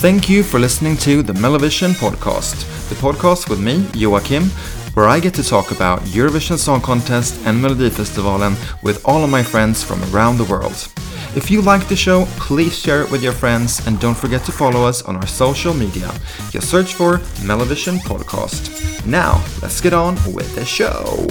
Thank you for listening to the MelloVision podcast, the podcast with me, Joachim, where I get to talk about Eurovision Song Contest and Melodifestivalen with all of my friends from around the world. If you like the show, please share it with your friends and don't forget to follow us on our social media. Just search for MelloVision Podcast. Now, let's get on with the show.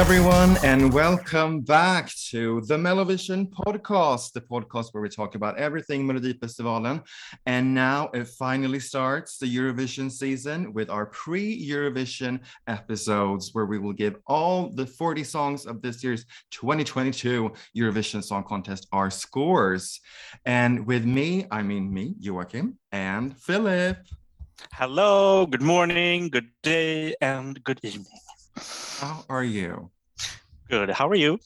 Everyone, and welcome back to the MelloVision podcast, the podcast where we talk about everything Melodifestivalen. And now it finally starts the Eurovision season with our pre Eurovision episodes, where we will give all the 40 songs of this year's 2022 Eurovision Song Contest our scores. And with me, I mean me, Joachim, and Philip. Hello, good morning, good day, and good evening. How are you? Good. How are you?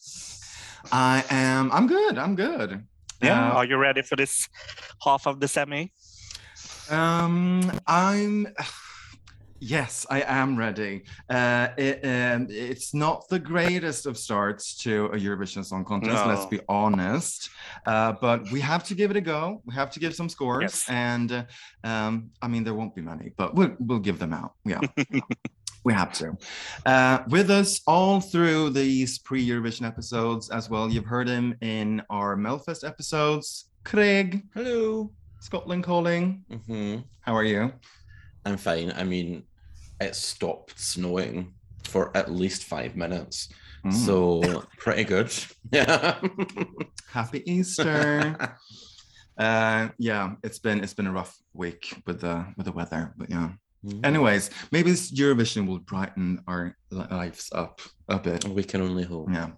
I am. I'm good. I'm good. Yeah. Uh, are you ready for this half of the semi? Um, I'm. Yes, I am ready. Uh, it, um, it's not the greatest of starts to a Eurovision Song Contest. Let's be honest. Uh, but we have to give it a go. We have to give some scores, Yes. and uh, um, I mean there won't be many, but we'll we'll give them out. Yeah. We have to. Uh, with us all through these pre Eurovision episodes as well. You've heard him in our Melfest episodes. Craig, Hello. Scotland calling. hmm How are you? I'm fine. I mean, it stopped snowing for at least five minutes, Mm. so pretty good. Yeah. Happy Easter. uh, yeah, it's been it's been a rough week with the with the weather, but yeah. Mhm. Anyways, maybe this Eurovision will brighten our lives up a bit. we can only hope. Yeah.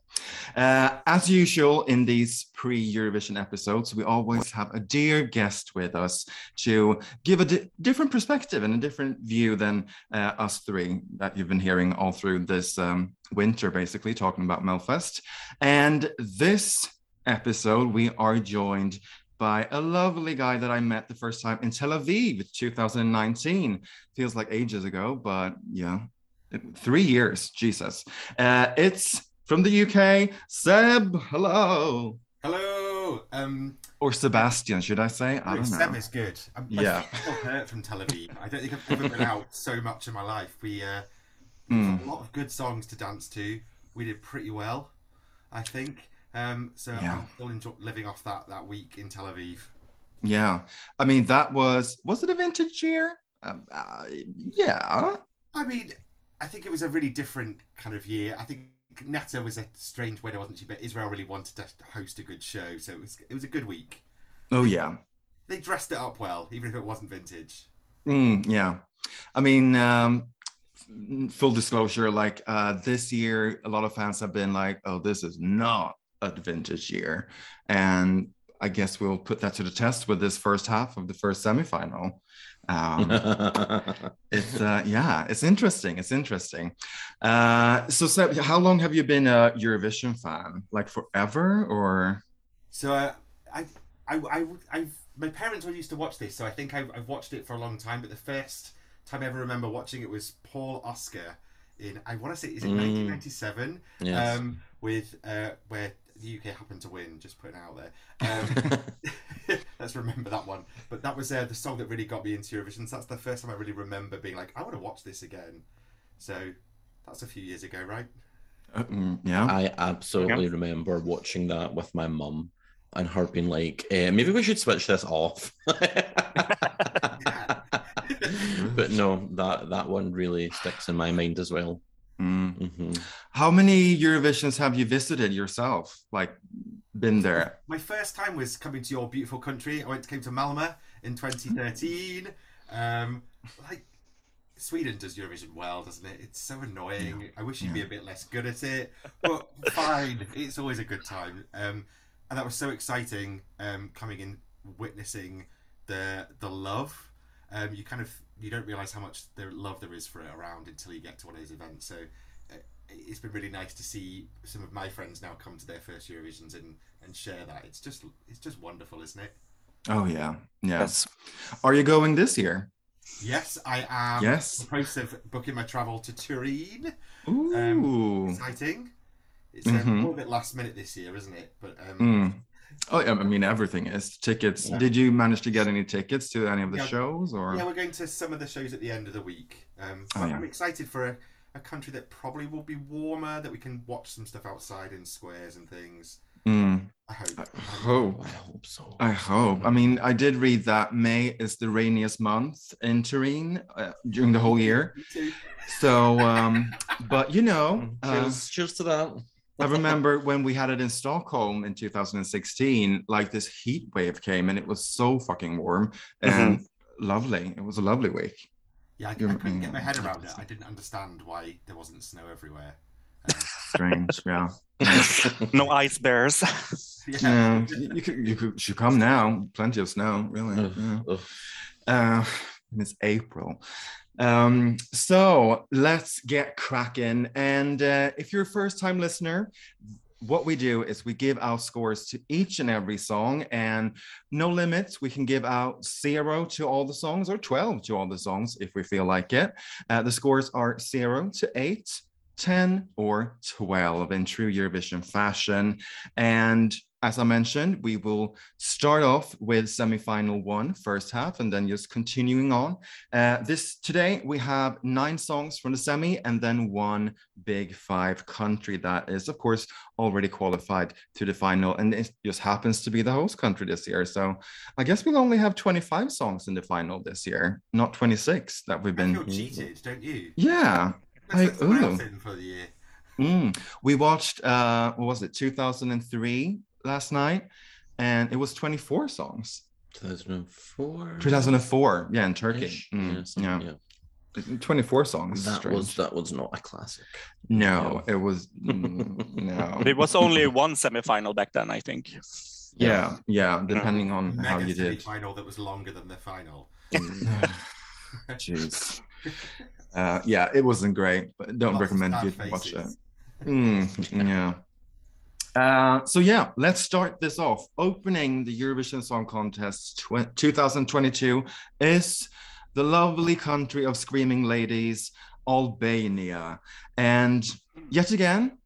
Uh, as usual, in these pre Eurovision episodes, we always have a dear guest with us to give a di- different perspective and a different view than uh, us three that you've been hearing all through this um, winter, basically, talking about Melfest. And this episode, we are joined by a lovely guy that I met the first time in Tel Aviv, 2019. Feels like ages ago, but yeah, three years, Jesus. Uh, it's from the UK, Seb. Hello. Hello. Um, Or Sebastian, should I say? I don't Seb is good. I'm, Yeah. yeah. still hurt from Tel Aviv. I don't think I've ever been out so much in my life. We uh, Mm. a lot of good songs to dance to. We did pretty well, I think. Um, so Yeah. I'm still enjoy- living off that that week in Tel Aviv. Yeah. I mean, that was, was it a vintage year? Um, uh, yeah. I mean, I think it was a really different kind of year. I think Netta was a strange winner, wasn't she? But Israel really wanted to host a good show, so it was it was a good week. Oh, yeah. They dressed it up well, even if it wasn't vintage. Mm, yeah. I mean, um, full disclosure, like uh, this year, a lot of fans have been like, oh, this is not a vintage year. And I guess we'll put that to the test with this first half of the first semifinal. Um, it's uh, yeah, it's interesting. It's interesting. Uh, so, Seb, how long have you been a Eurovision fan? Like forever, or So uh, I, I, I, I've my parents all used to watch this, so I think I've, I've watched it for a long time. But the first time I ever remember watching it was Páll Óskar in I want to say is it Mm. 1997 yes. um, with uh, where the UK happened to win. Just putting it out there. Um, let's remember that one. But that was uh, the song that really got me into Eurovision. So that's the first time I really remember being like, I want to watch this again. So that's a few years ago, right? Uh, mm, yeah, I absolutely remember watching that with my mum and her being like, eh, maybe we should switch this off. but no, that that one really sticks in my mind as well. Mm. hmm How many Eurovisions have you visited yourself? Like, been there? My first time was coming to your beautiful country. I went came to Malmö in 2013. Um, like Sweden does Eurovision well, doesn't it? It's so annoying. I wish you'd be a bit less good at it, but fine. It's always a good time. Um, and that was so exciting. Um, coming in, witnessing the the love. Um, you kind of you don't realize how much the love there is for it around until you get to one of those events. So uh, it's been really nice to see some of my friends now come to their first Eurovisions and, and share that. It's just it's just wonderful, isn't it? Oh yeah, yes. Are you going this year? Yes, I am. Yes. in the process of booking my travel to Turin. Ooh. Exciting. It's um, Mhm. a little bit last minute this year, isn't it? But um, Mm. Oh, yeah, I mean, everything is tickets. Yeah. Did you manage to get any tickets to any of the Yeah. shows or? yeah, we're going to some of the shows at the end of the week. Um, Oh, yeah. I'm excited for a, a country that probably will be warmer, that we can watch some stuff outside in squares and things. Mm, I hope. I hope. I hope so. I hope. I mean, I did read that May is the rainiest month in Turin uh, during the whole year. Me too. So, um, but you know, uh, cheers, cheers to that. I remember when we had it in Stockholm in 2016, like this heat wave came and it was so fucking warm and lovely. It was a lovely week. Yeah, I, I couldn't get my head mm, around it. I didn't understand why there wasn't snow everywhere. Um, Strange, yeah. no ice bears. yeah. Yeah, you you could you could should come now. Plenty of snow, really. Ugh, yeah. ugh. Uh, and it's April. Um, so let's get cracking. And uh, if you're a first time listener, what we do is we give out scores to each and every song, and no limits. We can give out zero to all the songs or 12 to all the songs if we feel like it. Uh, the scores are zero to eight, 10, or 12 in true Eurovision fashion. And as I mentioned, we will start off with semifinal one, first half, and then just continuing on. Uh, this today we have nine songs from the semi, and then one big five country that is, of course, already qualified to the final, and it just happens to be the host country this year. So I guess we'll only have 25 songs in the final this year, not 26 that we've been. feel cheated, don't you? Yeah. Let's I- put someone ooh. for the year. Mm. We watched uh what was it 2003 last night and it was 24 songs 2004. 2004 yeah in Turkey Ish. Mm, Yes, yeah. 24 songs That strange. was that was not a classic. no it was mm, no it was only one semifinal back then, I think. yeah yeah depending on how you did final that was longer than the final. jeez uh yeah it wasn't great but don't Lots recommend sad you watch it. Mm, yeah. Uh, so yeah, let's start this off. Opening the Eurovision Song Contest tw- 2022 is the lovely country of screaming ladies, Albania, and yet again,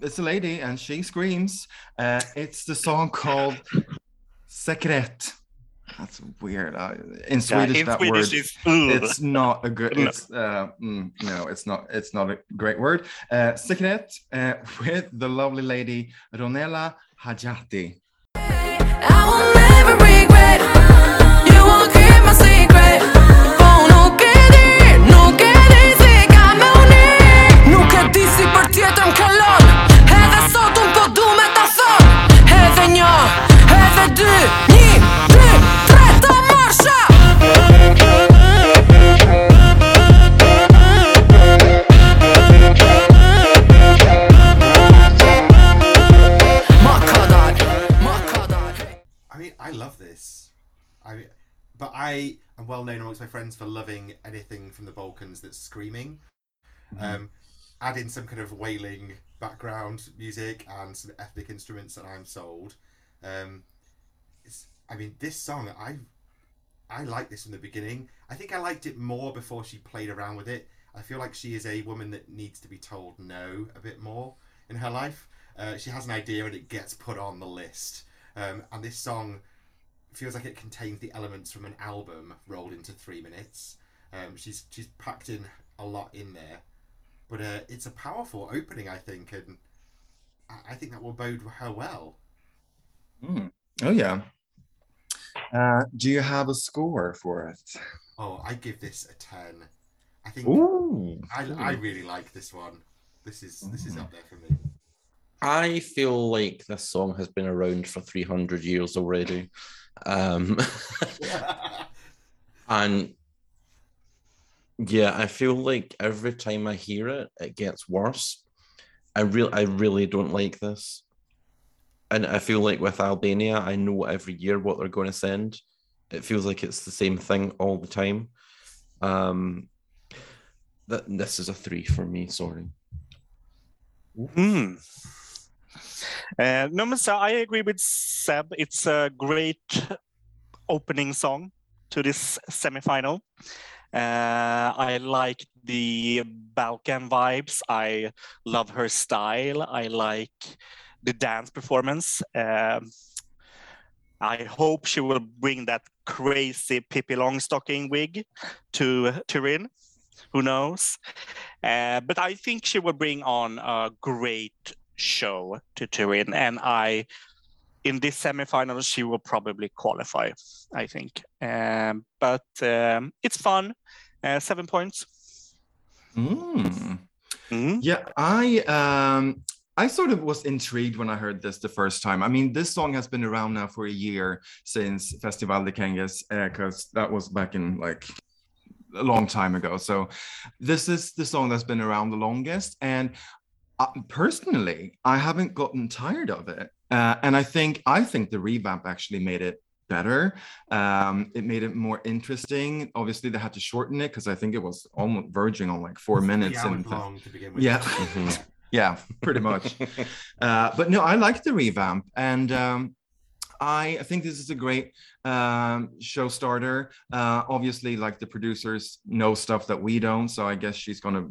it's a lady and she screams. Uh, it's the song called "Sekret." That's weird. Uh, in Yeah, Swedish, in that Swedish, word it's it's not a good No. it's uh mm, no it's not it's not a great word. Uh secret uh, with the lovely lady Ronela Hajati. I will never regret. I love this. I, but I am well known amongst my friends for loving anything from the Balkans that's screaming. Um, add in some kind of wailing background music and some ethnic instruments, and I'm sold. Um, it's, I mean, this song, I, I liked this from the beginning. I think I liked it more before she played around with it. I feel like she is a woman that needs to be told no a bit more in her life. Uh, she has an idea and it gets put on the list. Um, and this song feels like it contains the elements from an album rolled into three minutes. Um, she's she's packed in a lot in there, but uh, it's a powerful opening, I think, and I, I think that will bode her well. Mm. oh yeah uh do you have a score for it Oh, I give this a ten. I think Ooh. I, I really like this one. This is this is up there for me. I feel like this song has been around for 300 years already. Um, and yeah, I feel like every time I hear it, it gets worse. I real I really don't like this. And I feel like with Albania, I know every year what they're going to send. It feels like it's the same thing all the time. Um, that this is a three for me. Sorry. Hmm. Uh, no, so I agree with Seb. It's a great opening song to this semifinal. Uh, I like the Balkan vibes. I love her style. I like the dance performance. Um, I hope she will bring that crazy Pippi Longstocking wig to Turin. Who knows? Uh, but I think she will bring on a great show to Turin, and I, in this semifinal, she will probably qualify. I think, um, but um, it's fun. Uh, seven points. Mm. Mhm. Yeah, I um I sort of was intrigued when I heard this the first time. I mean, this song has been around now for a year since Festivali i Këngës, because that was back in like a long time ago. So this is the song that's been around the longest, and uh, personally, I haven't gotten tired of it. Uh, and I think I think the revamp actually made it better. Um, it made it more interesting. Obviously, they had to shorten it because I think it was almost verging on like four minutes. Three and hours long to begin with. yeah, Mhm. yeah, pretty much. Uh, but no, I like the revamp, and um, I, I think this is a great um, show starter. Uh, obviously, like the producers know stuff that we don't, so I guess she's gonna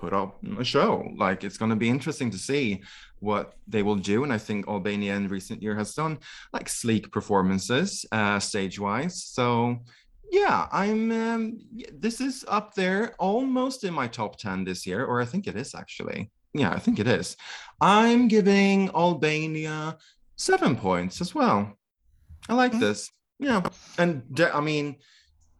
put up a show. Like it's gonna be interesting to see what they will do, and I think Albania in recent year has done like sleek performances, uh, stage wise. So. Yeah, I'm. Um, this is up there, almost in my top ten this year, or I think it is actually. Yeah, I think it is. I'm giving Albania seven points as well. I like Mm. this. Yeah. And de- I mean,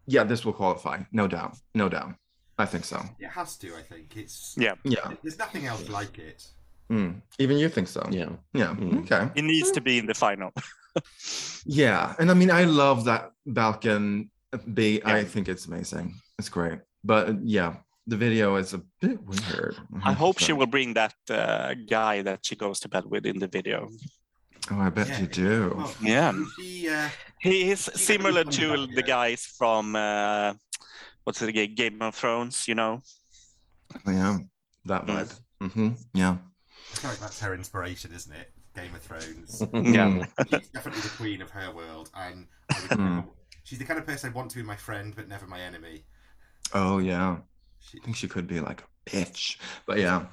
yeah, this will qualify. No doubt. No doubt. I think so. It has to, I think. It's Yeah. Yeah. There's nothing else like it. Mm. Even you think so? yeah. Yeah. Mm. Okay. It needs to be in the final. Yeah. And I mean, I love that Balkan B. I Yeah. think it's amazing. It's great. But uh, yeah, the video is a bit weird. I hope she will bring that uh, guy that she goes to bed with in the video. Oh, I bet Yeah, you do. Well, Yeah. She, uh, He is Yeah, similar to the guys from uh, what's it again? Game of Thrones, you know. Yeah. That Mm. vibe. hmm Yeah. I feel like that's her inspiration, isn't it? Game of Thrones. Yeah. Mm. She's definitely the queen of her world, and I would Hmm. never- she's the kind of person I'd want to be my friend, but never my enemy. Oh, yeah. She, I think she could be like a bitch. But yeah.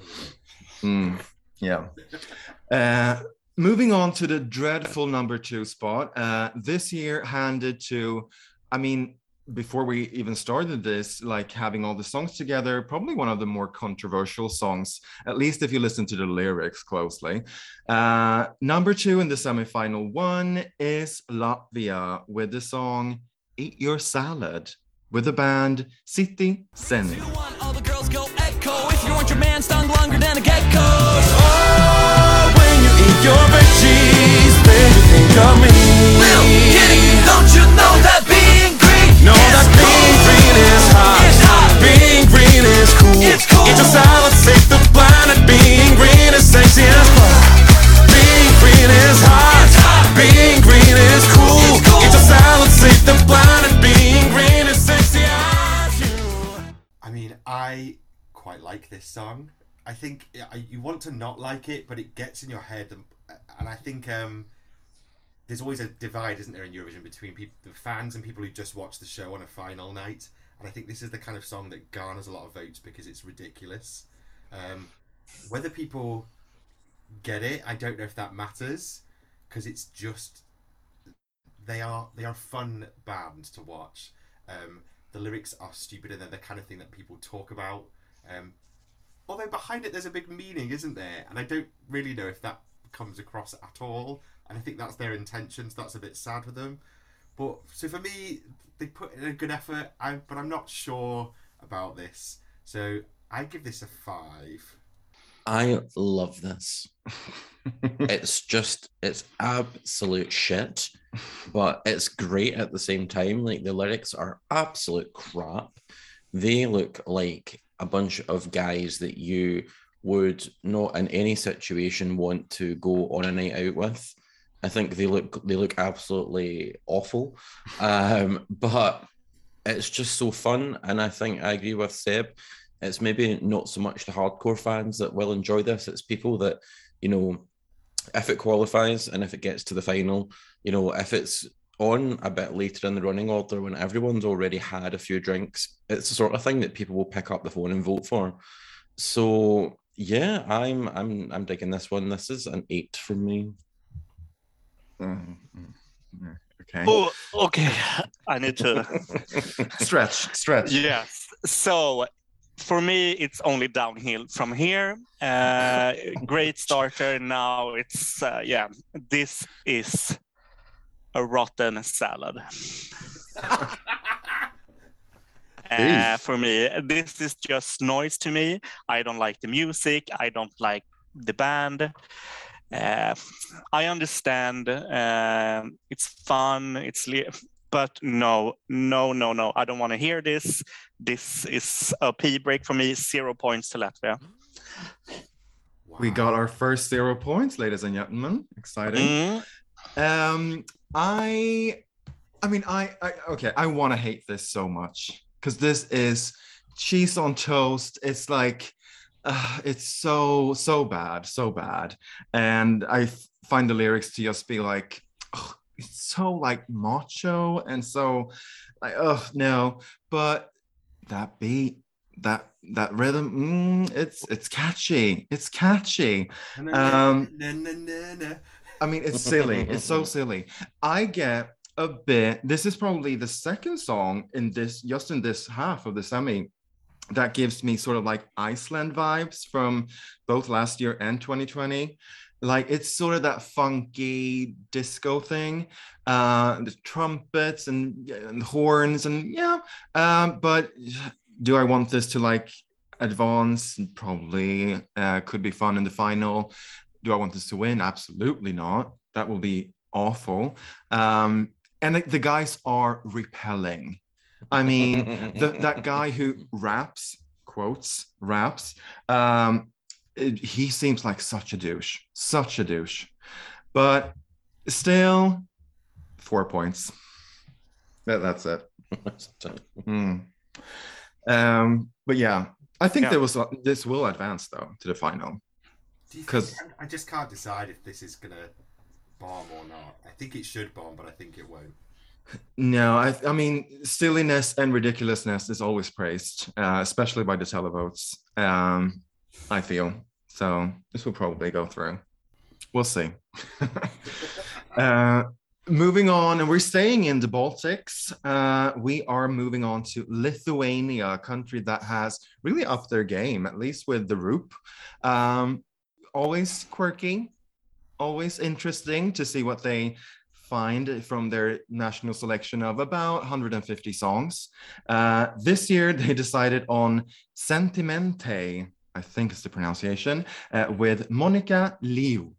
Mm, yeah. Uh, moving on to the dreadful number two spot. Uh, this year handed to, I mean, before we even started this, like having all the songs together, probably one of the more controversial songs, at least if you listen to the lyrics closely. Uh, number two in the semifinal one is Latvia with the song Eat Your Salad with the band Citi Zēni. You want all the girls go echo if green is cool. It's cool. Eat your salad, save the planet. Being green is sexy as fuck. Being green is hot. Hot. Being green is cool. It's cool. Eat your salad, save the planet. Being green is sexy as you. I mean, I quite like this song. I think you want to not like it, but it gets in your head, and, and I think um, there's always a divide, isn't there, in Eurovision between people, the fans and people who just watch the show on a final night. And I think this is the kind of song that garners a lot of votes because it's ridiculous. Um, whether people get it, I don't know if that matters because it's just they are they are fun band to watch. Um, the lyrics are stupid and they're the kind of thing that people talk about. Um, although behind it there's a big meaning, isn't there? And I don't really know if that comes across at all. And I think that's their intentions. So that's a bit sad for them. But so for me, they put in a good effort. I but I'm not sure about this. So I give this a five. I love this. it's just it's absolute shit, but it's great at the same time. Like the lyrics are absolute crap. They look like a bunch of guys that you would not in any situation want to go on a night out with. I think they look they look absolutely awful. Um, but it's just so fun. And I think I agree with Seb it's maybe not so much the hardcore fans that will enjoy this. It's people that, you know, if it qualifies and if it gets to the final, you know, if it's on a bit later in the running order when everyone's already had a few drinks. It's the sort of thing that people will pick up the phone and vote for. So yeah, I'm I'm I'm digging this one. This is an eight from me. Mm, mm, mm. Okay. Oh, okay. I need to. Stretch, stretch. yes. So for me, it's only downhill from here. Uh, great starter. Now it's uh, yeah. This is a rotten salad. Uh, for me, this is just noise to me. I don't like the music. I don't like the band. Uh, I understand um, it's fun. It's li- but no, no, no, no. I don't want to hear this. This is a a P break for me. Zero points to Latvia. We got our first zero points, ladies and gentlemen. Exciting. Mm, Um, I, I mean, I, I okay, I want to hate this so much because this is cheese on toast. It's like, uh, it's so so bad, so bad, and I find the lyrics to just be like, ugh, it's so like macho and so like, oh no, but that beat. That that rhythm, mm, it's it's catchy. It's catchy. Um, Na, na, na, na. I mean, it's silly. it's so silly. I get a bit. This is probably the second song in this, just in this half of the semi, that gives me sort of like Iceland vibes from both last year and 2020. Like it's sort of that funky disco thing, uh, the trumpets and, and horns and yeah. Um, but do I want this to like advance? Probably uh, could be fun in the final do I want this to win? Absolutely not. That will be awful. Um, and the, the guys are repelling. I mean, the, that guy who raps, quotes, raps, um, it- he seems like such a douche, such a douche. But still, four points. That, that's it. Hmm. Um, but yeah, I think Yeah. there was this will advance though to the final. Do you 'Cause- think- I I just can't decide if this is gonna bomb or not. I think it should bomb, but I think it won't. No, I, I mean, silliness and ridiculousness is always praised, uh, especially by the televotes. Um, I feel so. This will probably go through. We'll see. uh, moving on, and we're staying in the Baltics. Uh, we are moving on to Lithuania, a country that has really upped their game, at least with the Roop. Um, always quirky, always interesting to see what they find from their national selection of about 150 songs. Uh, this year, they decided on Sentimente, I think is the pronunciation, uh, with Monika Liu.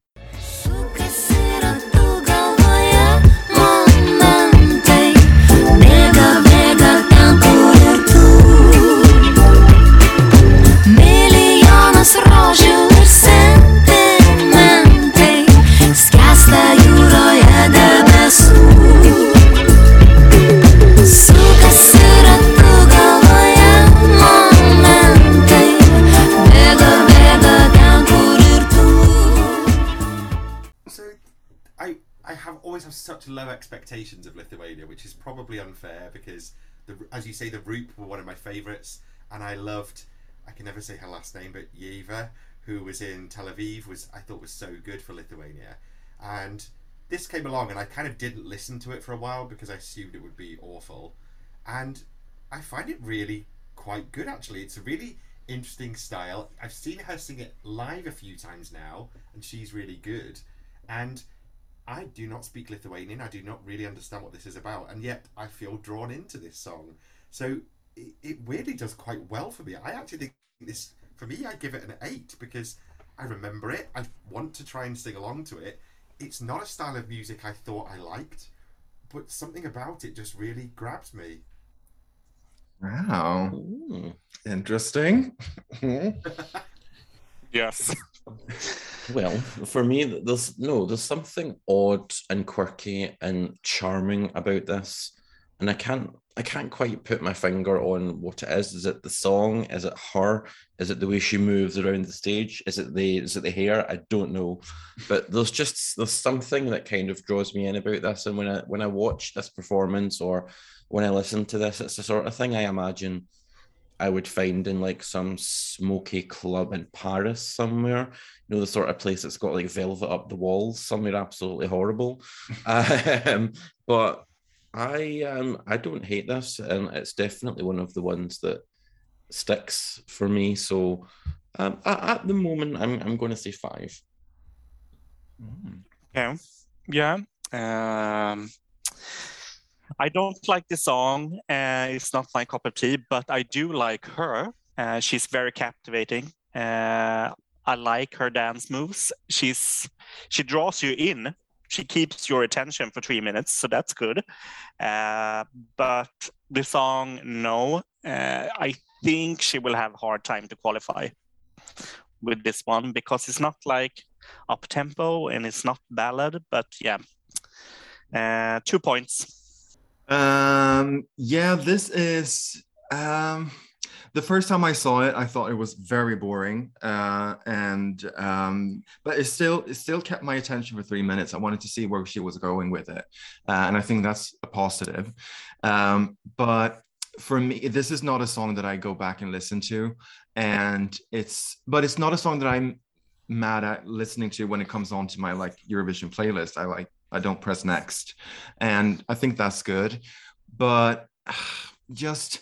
So, I always have such low expectations of Lithuania, which is probably unfair because as you say, the Roop were one of my favourites, and I loved. I can never say her last name, but Yeva, who was in Tel Aviv, was I thought was so good for Lithuania, and this came along, and I kind of didn't listen to it for a while because I assumed it would be awful, and I find it really quite good actually. It's a really interesting style. I've seen her sing it live a few times now, and she's really good. And I do not speak Lithuanian. I do not really understand what this is about, and yet I feel drawn into this song. So it, it weirdly does quite well for me. I actually think this, for me, I give it an eight because I remember it. I want to try and sing along to it. It's not a style of music I thought I liked, but something about it just really grabs me. Wow, Ooh. interesting. yes. Well, for me, there's no, there's something odd and quirky and charming about this. And I can't I can't quite put my finger on what it is. Is it the song? Is it her? Is it the way she moves around the stage? Is it the is it the hair? I don't know, but there's just there's something that kind of draws me in about this. And when I when I watch this performance or when I listen to this, it's the sort of thing I imagine I would find in like some smoky club in Paris somewhere. You know, the sort of place that's got like velvet up the walls, somewhere absolutely horrible. um, but I um I don't hate this, and it's definitely one of the ones that sticks for me. So um, at, at the moment, I'm I'm going to say five. Yeah, yeah. Um, I don't like the song. Uh, it's not my cup of tea, but I do like her. Uh, she's very captivating. Uh, I like her dance moves. She's she draws you in. She keeps your attention for three minutes, so that's good. Uh, but the song, no. Uh, I think she will have hard time to qualify with this one because it's not like up tempo and it's not ballad. But yeah, uh, two points. Um, yeah, this is um the first time I saw it, I thought it was very boring. Uh, and um, but it still it still kept my attention for three minutes. I wanted to see where she was going with it. Uh, and I think that's a positive. Um, but for me, this is not a song that I go back and listen to. And it's but it's not a song that I'm mad at listening to when it comes on to my like Eurovision playlist. I like I don't press next. And I think that's good. But just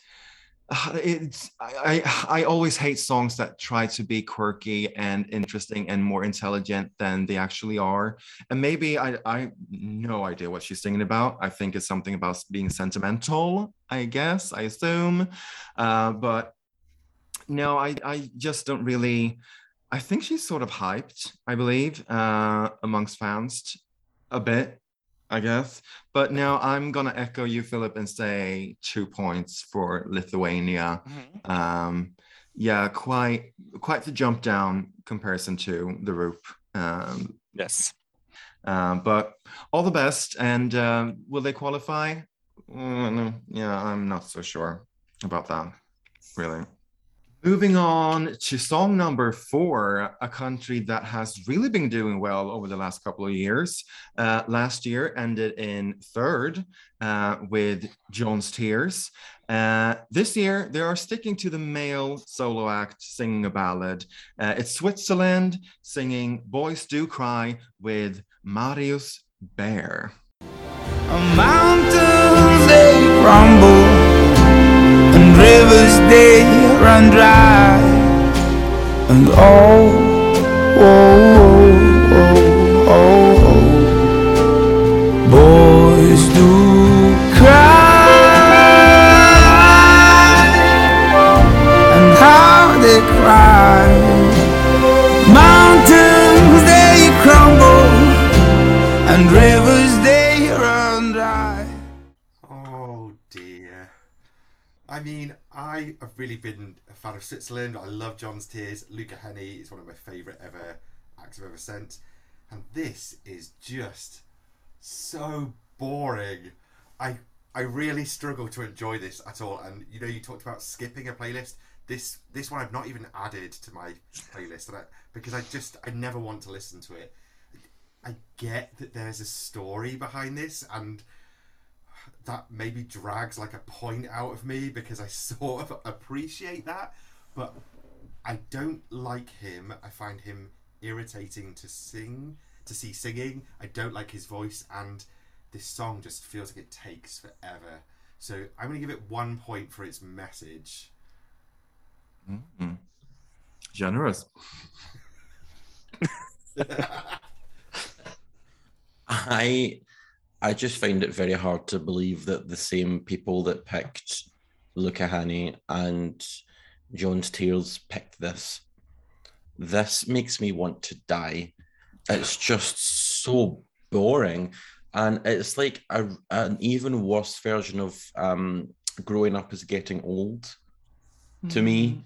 it's I, I always hate songs that try to be quirky and interesting and more intelligent than they actually are. And maybe I I no idea what she's singing about. I think it's something about being sentimental. I guess I assume, uh, but no, I I just don't really. I think she's sort of hyped. I believe uh, amongst fans a bit. I guess. But now I'm gonna echo you, Philip, and say two points for Lithuania. Um, yeah, quite quite the jump down comparison to the Roop. Um, Yes. um, but all the best. And um, will they qualify? Mm, yeah, I'm not so sure about that. Really. Moving on to song number four, a country that has really been doing well over the last couple of years. Uh, last year ended in third uh, with Gjon's Tears. Uh, this year, they are sticking to the male solo act singing a ballad. Uh, it's Switzerland singing Boys Do Cry with Marius Bear. Mountains they crumble and rivers they run dry. And oh oh oh oh, oh I have really been a fan of Switzerland. I love Gjon's Tears. Luca Hänni is one of my favourite ever acts I've ever sent. And this is just so boring. I I really struggle to enjoy this at all. And you know, you talked about skipping a playlist. This this one I've not even added to my playlist, I, because I just I never want to listen to it. I get that there's a story behind this, and that maybe drags like a point out of me because I sort of appreciate that, but I don't like him. I find him irritating to sing, to see singing. I don't like his voice, and this song just feels like it takes forever. So I'm going to give it one point for its message. Mhm. Generous. I I just find it very hard to believe that the same people that picked Luca Hänni and Gjon's Tears picked this. This makes me want to die. It's just so boring. And it's like a, an even worse version of um, growing up is getting old to me.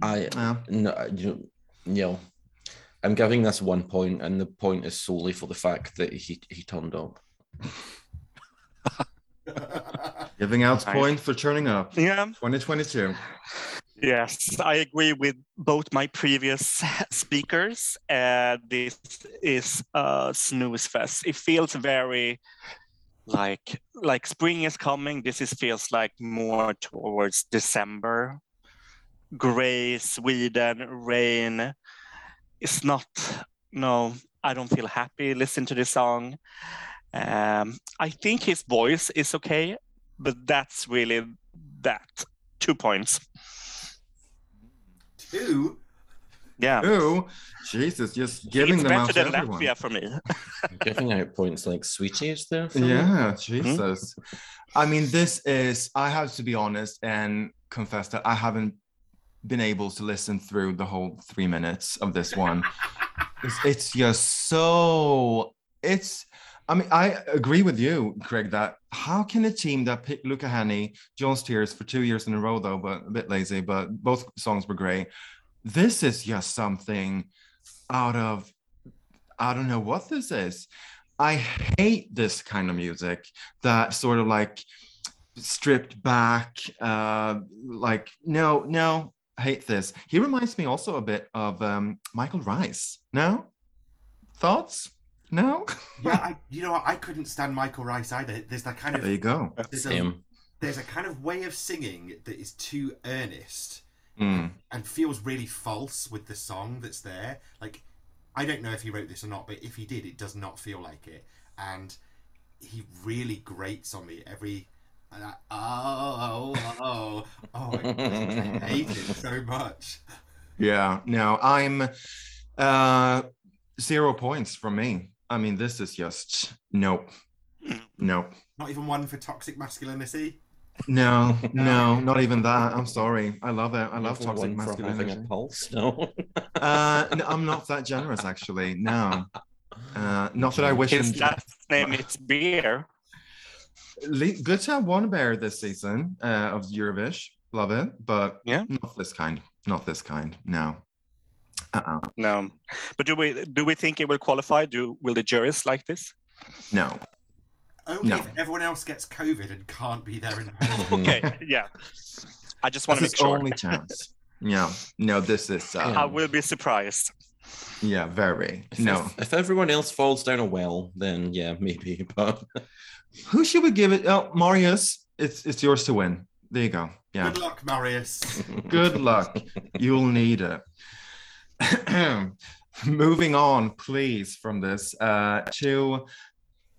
I Yeah. no, you you know, I'm giving this one point, and the point is solely for the fact that he he turned up. Giving out Nice. points for turning up. Yeah. 2022. Yes, I agree with both my previous speakers. Uh, this is a snooze fest. It feels very like like spring is coming. This is feels like more towards December. Gray Sweden, rain. It's not. No, I don't feel happy listening to this song. Um, I think his voice is okay, but that's really that. Two points. Two. Yeah. Two. Jesus, just giving it's them out better to than everyone. Latvia for me. Giving out points like sweeties there. for me. Yeah, Hmm? Jesus. I mean, this is, I have to be honest and confess that I haven't been able to listen through the whole three minutes of this one. it's, it's just so, it's, I mean, I agree with you, Craig, that how can a team that picked Luca Hänni, Gjon's Tears for two years in a row, though, but a bit lazy, but both songs were great. This is just something out of, I don't know what this is. I hate this kind of music that sort of like stripped back, uh, like, no, no, hate this. He reminds me also a bit of um, Michael Rice. No? Thoughts? No? Yeah, I, you know? I couldn't stand Michael Rice either. There's that kind of There you go. there's a, there's a kind of way of singing that is too earnest Mm. and feels really false with the song that's there. Like, I don't know if he wrote this or not, but if he did, it does not feel like it. And he really grates on me every. And I, oh, oh, oh, oh! I, I hate it so much. Yeah, no, I'm uh zero points from me. I mean, this is just nope. Nope. Not even one for toxic masculinity. No, no, not even that. I'm sorry. I love it. I love Never toxic one for having a pulse. No. Uh, no, I'm not that generous, actually. No, uh, not that I wish. His him- last name is Beer. Le- Good to have one bear this season uh, of Eurovish. Love it, but Yeah. not this kind. Not this kind. No. Uh-uh. No, but do we do we think it will qualify? Do will the juries like this? No. Only No. if everyone else gets COVID and can't be there in the. Okay, yeah. I just want to This make is sure. only chance. No, no, this is uh, I will be surprised. yeah, very If, no. if, if everyone else falls down a well, then yeah, maybe. But Who should we give it? Oh, Marius, it's it's yours to win. There you go. Yeah. Good luck, Marius. Good luck. You'll need it. Moving on, please, from this uh, to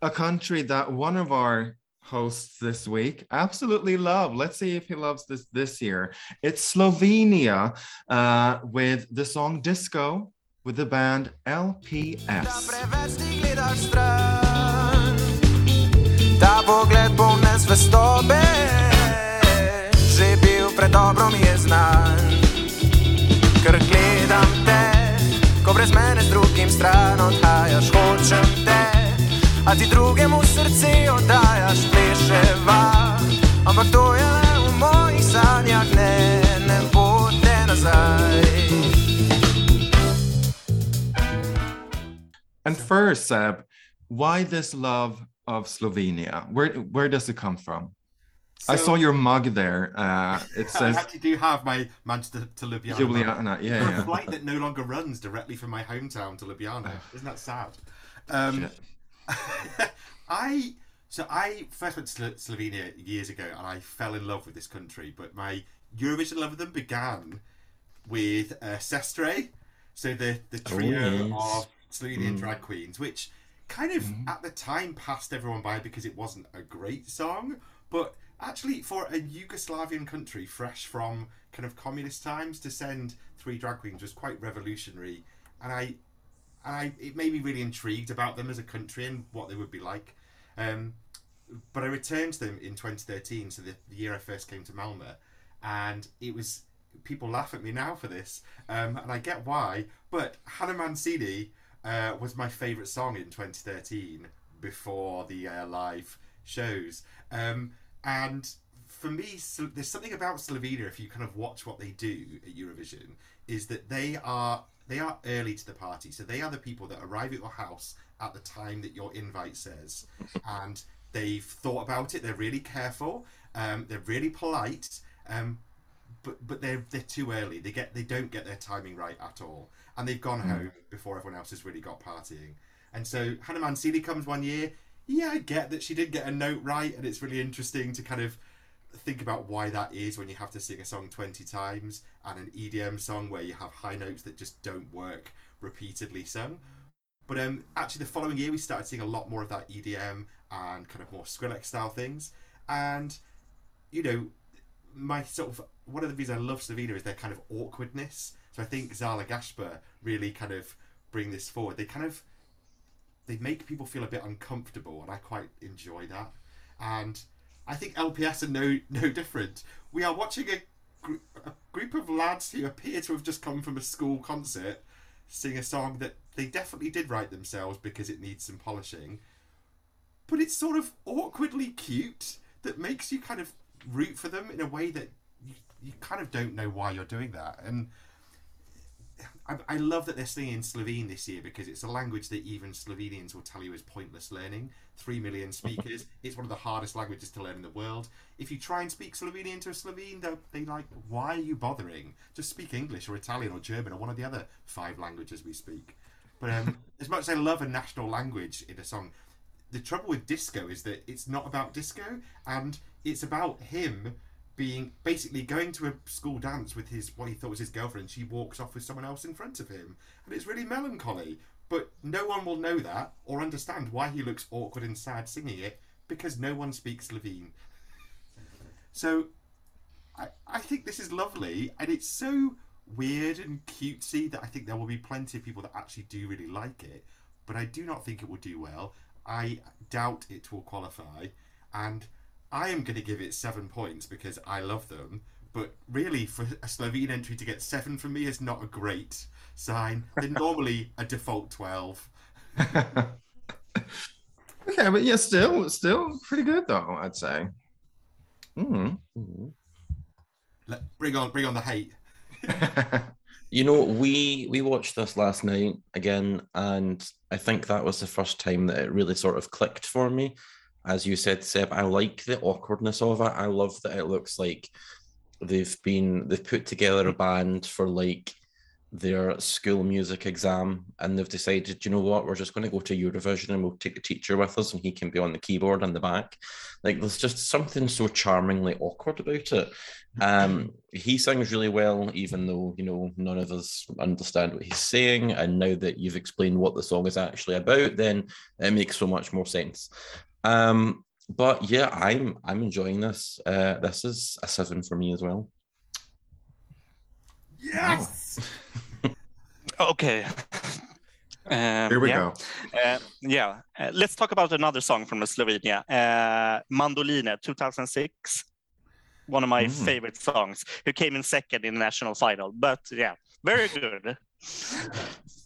a country that one of our hosts this week absolutely love. Let's see if he loves this this year. It's Slovenia uh, with the song Disco with the band LPS. Gledam te, ko brez mene z drugim stran odhajaš, hočem te, a ti drugemu srce oddajaš, pleševa. Ampak to je le v mojih sanjah, ne, ne bo te nazaj. And first, Seb, why this love of Slovenia? Where where does it come from? I saw your mug there. Uh, it says I actually do have my Manchester to Ljubljana. Juliana. Yeah, For a flight that no longer runs directly from my hometown to Ljubljana. Isn't that sad? Um, I so I first went to Slovenia years ago and I fell in love with this country, but my Eurovision love of them began with uh, Sestre, so the the trio yes. of Slovenian Mm. drag queens, which kind of Mhm. at the time passed everyone by because it wasn't a great song, but actually for a Yugoslavian country fresh from kind of communist times to send three drag queens was quite revolutionary, and I and I it made me really intrigued about them as a country and what they would be like. Um, but I returned to them in 2013, so the, the year I first came to Malmö, and it was people laugh at me now for this, um, and I get why. But Hannah Mancini uh, was my favourite song in 2013 before the uh, live shows, um, and for me, so there's something about Slovenia. If you kind of watch what they do at Eurovision, is that they are they are early to the party. So they are the people that arrive at your house at the time that your invite says, and they've thought about it. They're really careful. Um, they're really polite. Um, but but they're they're too early. They get they don't get their timing right at all, and they've gone home before everyone else has really got partying. And so Hannah Mancini comes one year. Yeah, I get that she did get a note right, and it's really interesting to kind of think about why that is when you have to sing a song 20 times and an EDM song where you have high notes that just don't work repeatedly sung. But um, actually, the following year, we started seeing a lot more of that EDM and kind of more Skrillex style things. And, you know, my sort of one of the reasons I love Slovenia is their kind of awkwardness. So I think Zala Gasper really kind of bring this forward. They kind of they make people feel a bit uncomfortable, and I quite enjoy that. And I think LPS are no no different. We are watching a, gr- a group of lads who appear to have just come from a school concert sing a song that they definitely did write themselves because it needs some polishing. But it's sort of awkwardly cute that makes you kind of root for them in a way that you, you kind of don't know why you're doing that. And I, I love that they're singing Slovene this year because it's a language that even Slovenians will tell you is pointless learning. Three million speakers. it's one of the hardest languages to learn in the world. If you try and speak Slovenian to a Slovene, they're, they like, why are you bothering? Just speak English or Italian or German or one of the other five languages we speak. But um, as much as I love a national language in a song, the trouble with disco is that it's not about disco and it's about him being basically going to a school dance with his what he thought was his girlfriend. She walks off with someone else in front of him, and it's really melancholy. But no one will know that or understand why he looks awkward and sad singing it because no one speaks Slovene. So I, I think this is lovely, and it's so weird and cutesy that I think there will be plenty of people that actually do really like it. But I do not think it will do well. I doubt it will qualify, and I am going to give it seven points because I love them. But really, for a Slovene entry to get seven from me is not a great sign. They're normally a default twelve. okay, but yeah, still, still pretty good though. I'd say. Mm. Let, bring on, bring on the hate. You know, we we watched this last night again, and I think that was the first time that it really sort of clicked for me. As you said, Seb, I like the awkwardness of it. I love that it looks like they've been they've put together a band for like their school music exam and they've decided you know what? We're just going to go to eurovision and we'll take a teacher with us and he can be on the keyboard on the back. Like there's just something so charmingly awkward about it. Um he sings really well even though you know none of us understand what he's saying and now that you've explained what the song is actually about then it makes so much more sense um but yeah i'm i'm enjoying this uh this is a seven for me as well Yes. Okay. Um, Here we yeah. go. Uh, yeah, uh, let's talk about another song from Slovenia, uh, Mandoline, 2006. One of my Mm. favorite songs. Who came in second in the national final, but yeah, very good.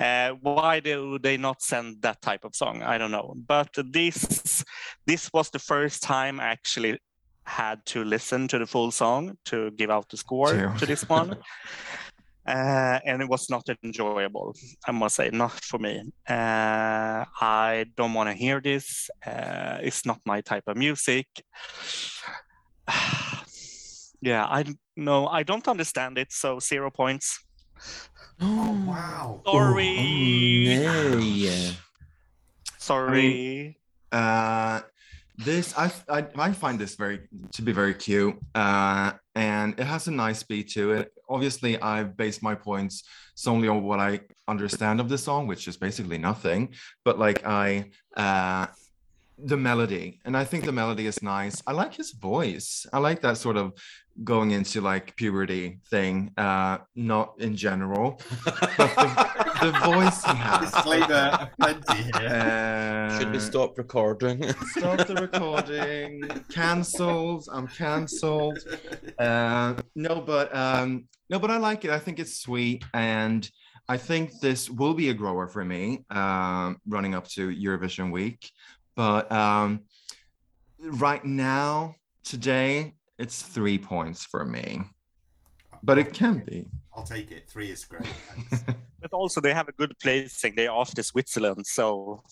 Uh, why do they not send that type of song? I don't know. But this this was the first time I actually had to listen to the full song to give out the score to this one. Uh, and it was not enjoyable, I must say, not for me. Uh, I don't want to hear this. Uh, it's not my type of music. yeah, I no, I don't understand it. So zero points. Oh wow. Sorry, Oh, yeah. sorry. Uh, this I, I I find this very to be very cute, uh, and it has a nice beat to it. Obviously, I base my points solely on what I understand of the song, which is basically nothing. But like I, uh, the melody, and I think the melody is nice. I like his voice. I like that sort of going into like puberty thing. Uh, not in general, but the, the voice he has. Disclaimer plenty here. Uh, Should we stop recording? stop the recording cancelled i'm cancelled uh no but um no but i like it i think it's sweet and i think this will be a grower for me um running up to eurovision week but um right now today it's three points for me but it can be I'll take it. Three is great. But also, they have a good placing. They're after Switzerland, so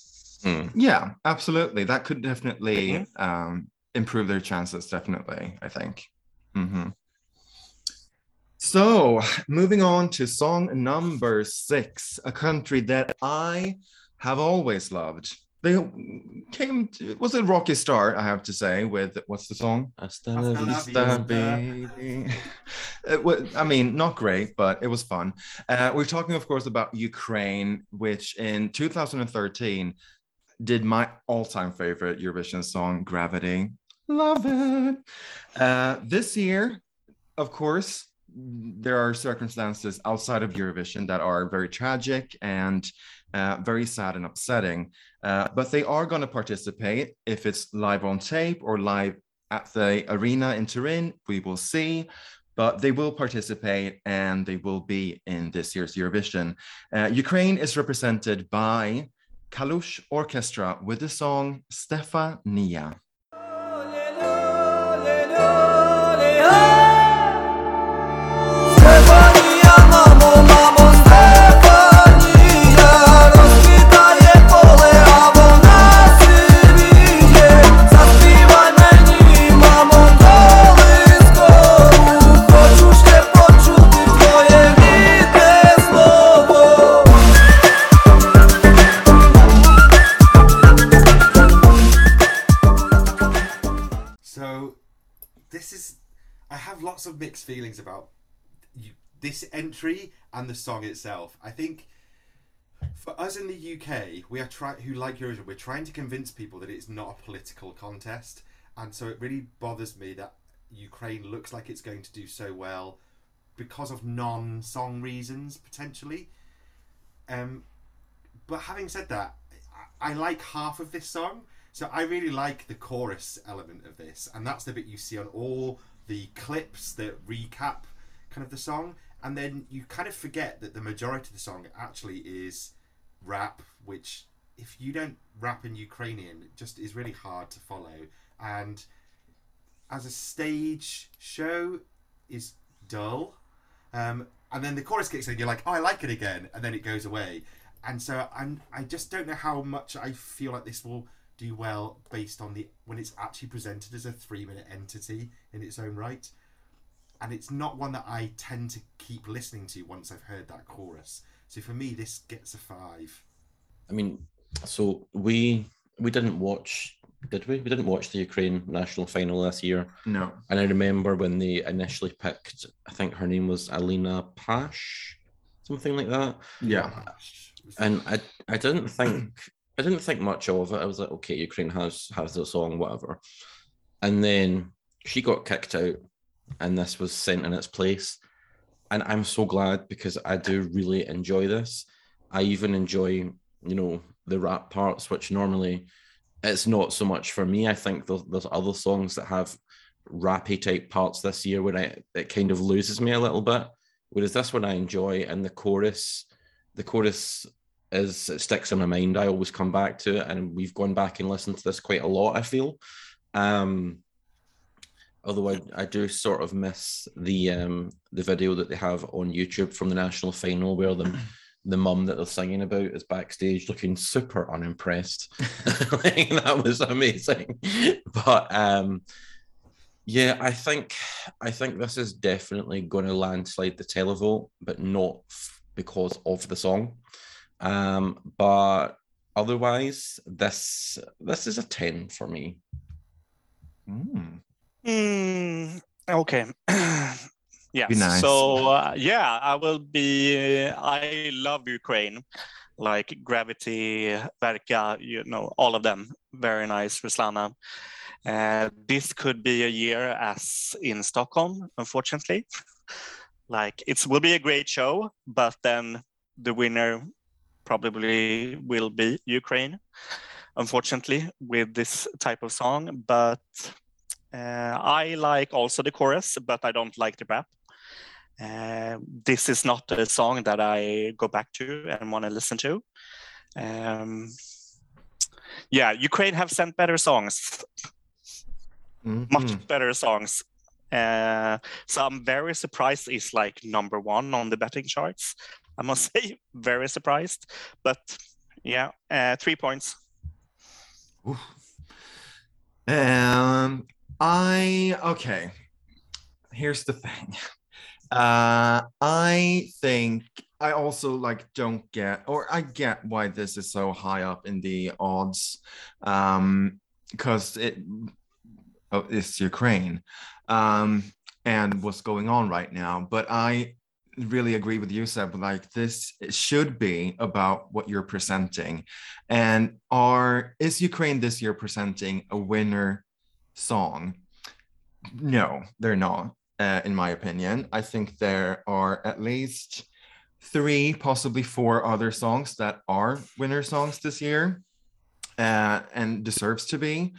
Hmm. Yeah, absolutely. That could definitely Mhm. um, improve their chances. Definitely, I think. Mhm. So, moving on to song number six, a country that I have always loved. They came to, was a rocky start, I have to say, with what's the song? Hasta Hasta la la vista. Vista, Vista. baby. It wa- I mean, not great, but it was fun. Uh, we're talking, of course, about Ukraine, which in 2013 did my all-time favorite Eurovision song, "Gravity." Love it. Uh, this year, of course, there are circumstances outside of Eurovision that are very tragic and uh, very sad and upsetting. Uh, but they are going to participate if it's live on tape or live at the arena in Turin. We will see. But they will participate and they will be in this year's Eurovision. Uh, Ukraine is represented by Kalush Orchestra with the song Stefania. Stefania, of mixed feelings about you, this entry and the song itself. I think for us in the UK, we are trying who like Eurovision, we're trying to convince people that it's not a political contest, and so it really bothers me that Ukraine looks like it's going to do so well because of non-song reasons potentially. Um, but having said that, I, I like half of this song. So I really like the chorus element of this, and that's the bit you see on all the clips that recap kind of the song, and then you kind of forget that the majority of the song actually is rap, which if you don't rap in Ukrainian, it just is really hard to follow. And as a stage show, is dull. Um, and then the chorus kicks in, you're like, oh, I like it again, and then it goes away. And so I'm, I just don't know how much I feel like this will do well based on the when it's actually presented as a three minute entity in its own right. And it's not one that I tend to keep listening to once I've heard that chorus. So for me, this gets a five. I mean, so we we didn't watch, did we? We didn't watch the Ukraine national final this year. No. And I remember when they initially picked, I think her name was Alina Pash, something like that. Yeah. And I I didn't think I didn't think much of it. I was like, okay, Ukraine has has the song, whatever. And then she got kicked out, and this was sent in its place. And I'm so glad because I do really enjoy this. I even enjoy, you know, the rap parts, which normally it's not so much for me. I think there's, there's other songs that have rappy type parts this year where I, it kind of loses me a little bit. Whereas this one I enjoy, and the chorus, the chorus is it sticks in my mind. I always come back to it, and we've gone back and listened to this quite a lot. I feel, um, although I, I do sort of miss the um the video that they have on YouTube from the national final where the the mum that they're singing about is backstage looking super unimpressed. like, that was amazing, but um. Yeah, I think I think this is definitely going to landslide the televote, but not f- because of the song. Um, but otherwise, this this is a ten for me. Mm. Hmm, okay. yes. Be nice. So uh, yeah, I will be. I love Ukraine, like Gravity, Verka. You know, all of them. Very nice, Ruslana. Uh, this could be a year as in Stockholm, unfortunately. like it will be a great show, but then the winner probably will be Ukraine, unfortunately, with this type of song. But uh, I like also the chorus, but I don't like the rap. Uh, this is not a song that I go back to and want to listen to. Um, yeah, Ukraine have sent better songs, much Mhm. better songs. Uh, so I'm very surprised it's like number one on the betting charts. I must say, very surprised. But yeah, uh, three points. Oof. Um, I okay. Here's the thing. Uh, I think I also like don't get, or I get why this is so high up in the odds, um, because it oh, it's Ukraine, um, and what's going on right now. But I really agree with you, Seb. Like this should be about what you're presenting, and are is Ukraine this year presenting a winner song? No, they're not. Uh, in my opinion, I think there are at least three, possibly four other songs that are winner songs this year, uh, and deserves to be.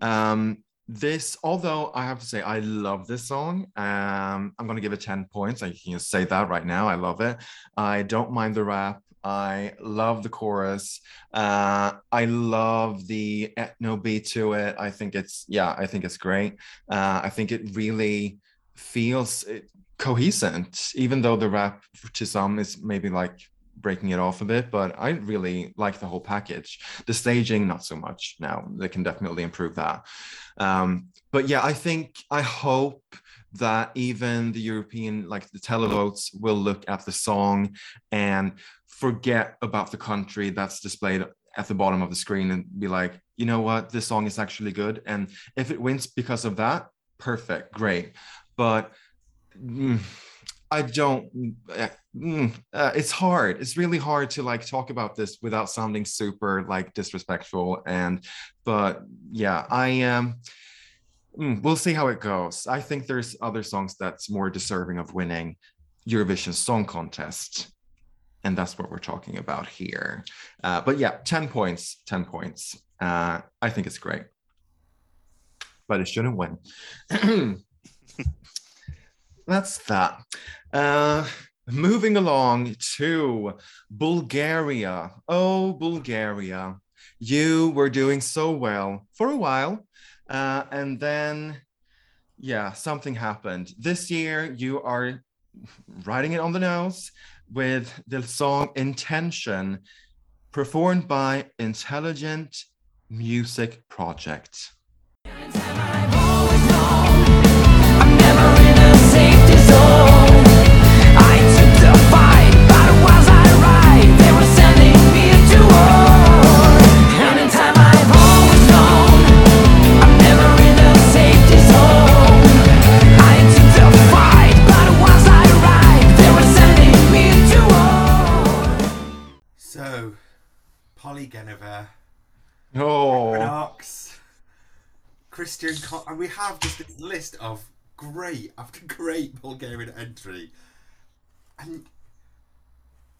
Um, this, although I have to say, I love this song. Um, I'm going to give it 10 points. I can say that right now. I love it. I don't mind the rap. I love the chorus. Uh, I love the ethno beat to it. I think it's, yeah, I think it's great. Uh, I think it really feels uh, cohesent, even though the rap to some is maybe like breaking it off a bit, but I really like the whole package. The staging, not so much now. They can definitely improve that. Um, but yeah, I think, I hope that even the European, like the televotes, will look at the song and forget about the country that's displayed at the bottom of the screen and be like, you know what, this song is actually good. And if it wins because of that, perfect, great. But mm, I don't. uh, uh, it's hard. It's really hard to like talk about this without sounding super like disrespectful. And but yeah, I um. mm, We'll see how it goes. I think there's other songs that's more deserving of winning Eurovision Song Contest, and that's what we're talking about here. Uh, but yeah, ten points, ten points. Uh, I think it's great, but it shouldn't win. that's that. Uh, moving along to Bulgaria. Oh, Bulgaria. You were doing so well for a while. Uh, and then, yeah, something happened. This year, you are writing it on the nose with the song Intention, performed by Intelligent Music Project. Poli Genova, Oh, Knox, Kristian, Con- and we have just this list of great after great Bulgarian entry, and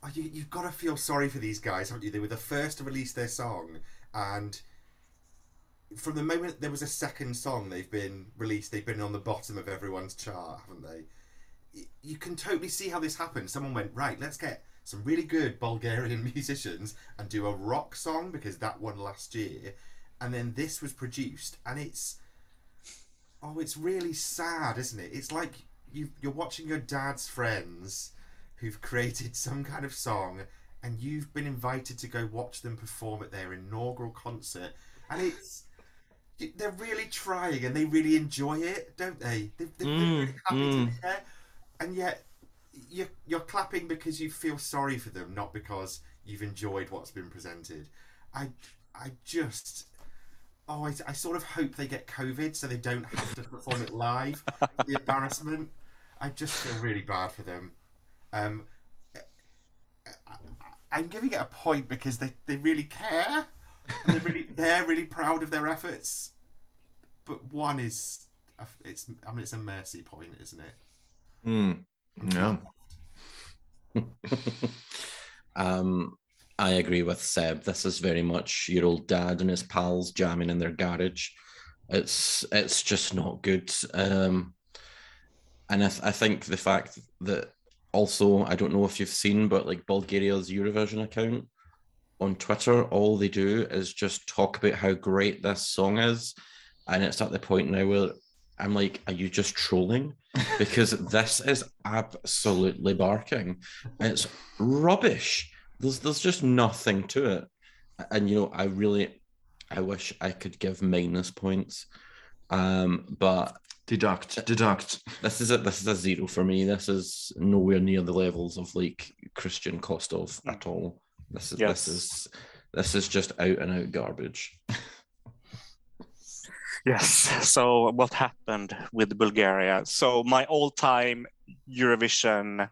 oh, you, you've got to feel sorry for these guys, haven't you? They were the first to release their song, and from the moment there was a second song they've been released, they've been on the bottom of everyone's chart, haven't they? You can totally see how this happened. Someone went right. Let's get some really good Bulgarian musicians and do a rock song because that won last year, and then this was produced, and it's oh, it's really sad, isn't it? It's like you you're watching your dad's friends who've created some kind of song, and you've been invited to go watch them perform at their inaugural concert, and it's they're really trying and they really enjoy it, don't they? They- They're, they're Mm, really happy mm. to be there, and yet you're you're clapping because you feel sorry for them, not because you've enjoyed what's been presented. I I just oh I, I sort of hope they get COVID so they don't have to perform it live. the embarrassment. I just feel really bad for them. Um, I, I'm giving it a point because they, they really care. They're really they're really proud of their efforts. But one is it's I mean it's a mercy point, isn't it? Hmm. Yeah. um, I agree with Seb. This is very much your old dad and his pals jamming in their garage. It's it's just not good. Um, and I, th- I think the fact that also I don't know if you've seen, but like Bulgaria's Eurovision account on Twitter, all they do is just talk about how great this song is, and it's at the point now where I'm like, are you just trolling? Because this is absolutely barking. It's rubbish. There's there's just nothing to it. And you know, I really I wish I could give minus points. Um, but Deduct, deduct. this is a this is a zero for me. This is nowhere near the levels of like Kristian Kostov at all. This is Yes. this is this is just out and out garbage. Yes. So what happened with Bulgaria? So my all-time Eurovision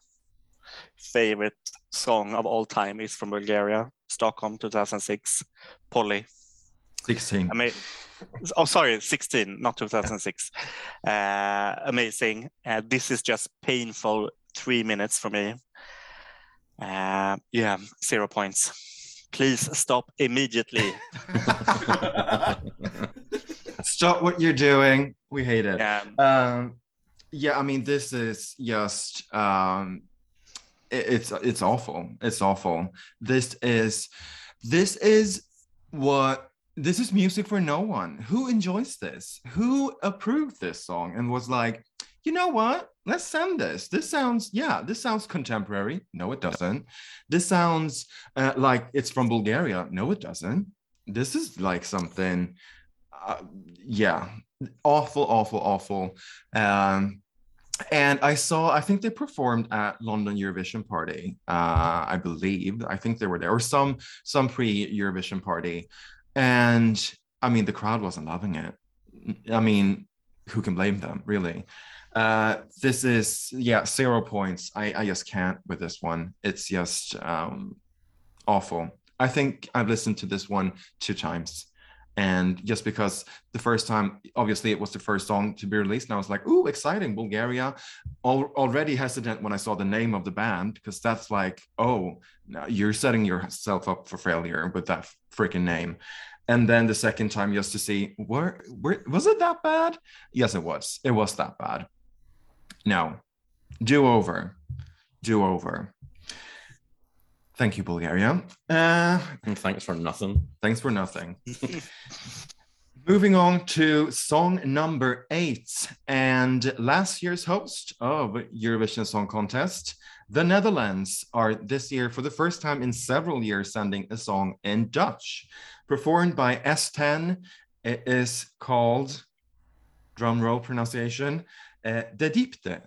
favorite song of all time is from Bulgaria, Stockholm 2006, Poli. 16. I mean, oh, sorry, 16, not 2006. Uh, amazing. Uh, this is just painful three minutes for me. Uh, yeah, zero points. Please stop immediately. Stop what you're doing. We hate it. Yeah, Um, yeah, I mean, this is just um, it- it's it's awful. It's awful. This is this is what this is music for no one. Who enjoys this? Who approved this song and was like, you know what? Let's send this. This sounds yeah. This sounds contemporary. No, it doesn't. This sounds uh, like it's from Bulgaria. No, it doesn't. This is like something. Uh, yeah, awful, awful, awful. Um, and I saw, I think they performed at London Eurovision Party. Uh, I believe, I think they were there, or some some pre-Eurovision party. And I mean, the crowd wasn't loving it. I mean, who can blame them, really? Uh, this is yeah, zero points. I I just can't with this one. It's just um, awful. I think I've listened to this one two times and just because the first time obviously it was the first song to be released and i was like ooh exciting bulgaria. Al- already hesitant when i saw the name of the band because that's like oh you're setting yourself up for failure with that freaking name. And then the second time just to see where, where was it that bad? Yes it was. It was that bad. No do over. Do over thank you bulgaria uh And thanks for nothing. Thanks for nothing. Moving on to song number eight, and last year's host of Eurovision Song Contest, the Netherlands, are this year for the first time in several years sending a song in Dutch, performed by S10. It is called, drum roll pronunciation, uh, De Diepte.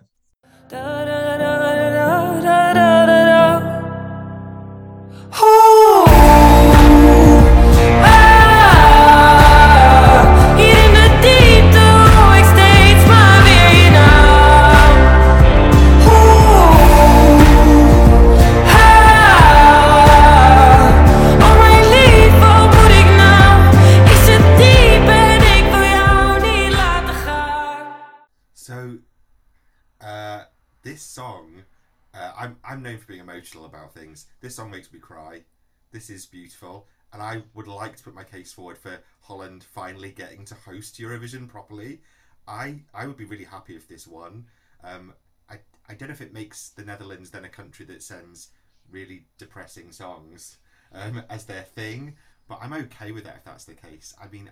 I'm known for being emotional about things. This song makes me cry. This is beautiful, and I would like to put my case forward for Holland finally getting to host Eurovision properly. I I would be really happy if this won. Um, I I don't know if it makes the Netherlands then a country that sends really depressing songs um, as their thing, but I'm okay with that if that's the case. I mean,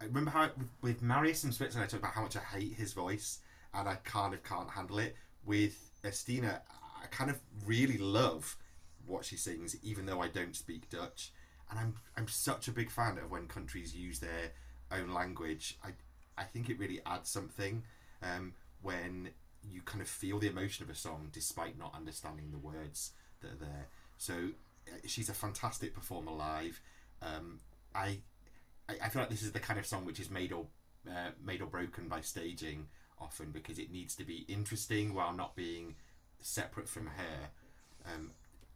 I remember how with, with Marius from Switzerland, I talked about how much I hate his voice and I kind of can't handle it. With Estina, I kind of really love what she sings, even though I don't speak Dutch. And I'm I'm such a big fan of when countries use their own language. I I think it really adds something um, when you kind of feel the emotion of a song despite not understanding the words that are there. So uh, she's a fantastic performer live. Um, I I, I feel like this is the kind of song which is made or uh, made or broken by staging often because it needs to be interesting while not being separate from her. Um,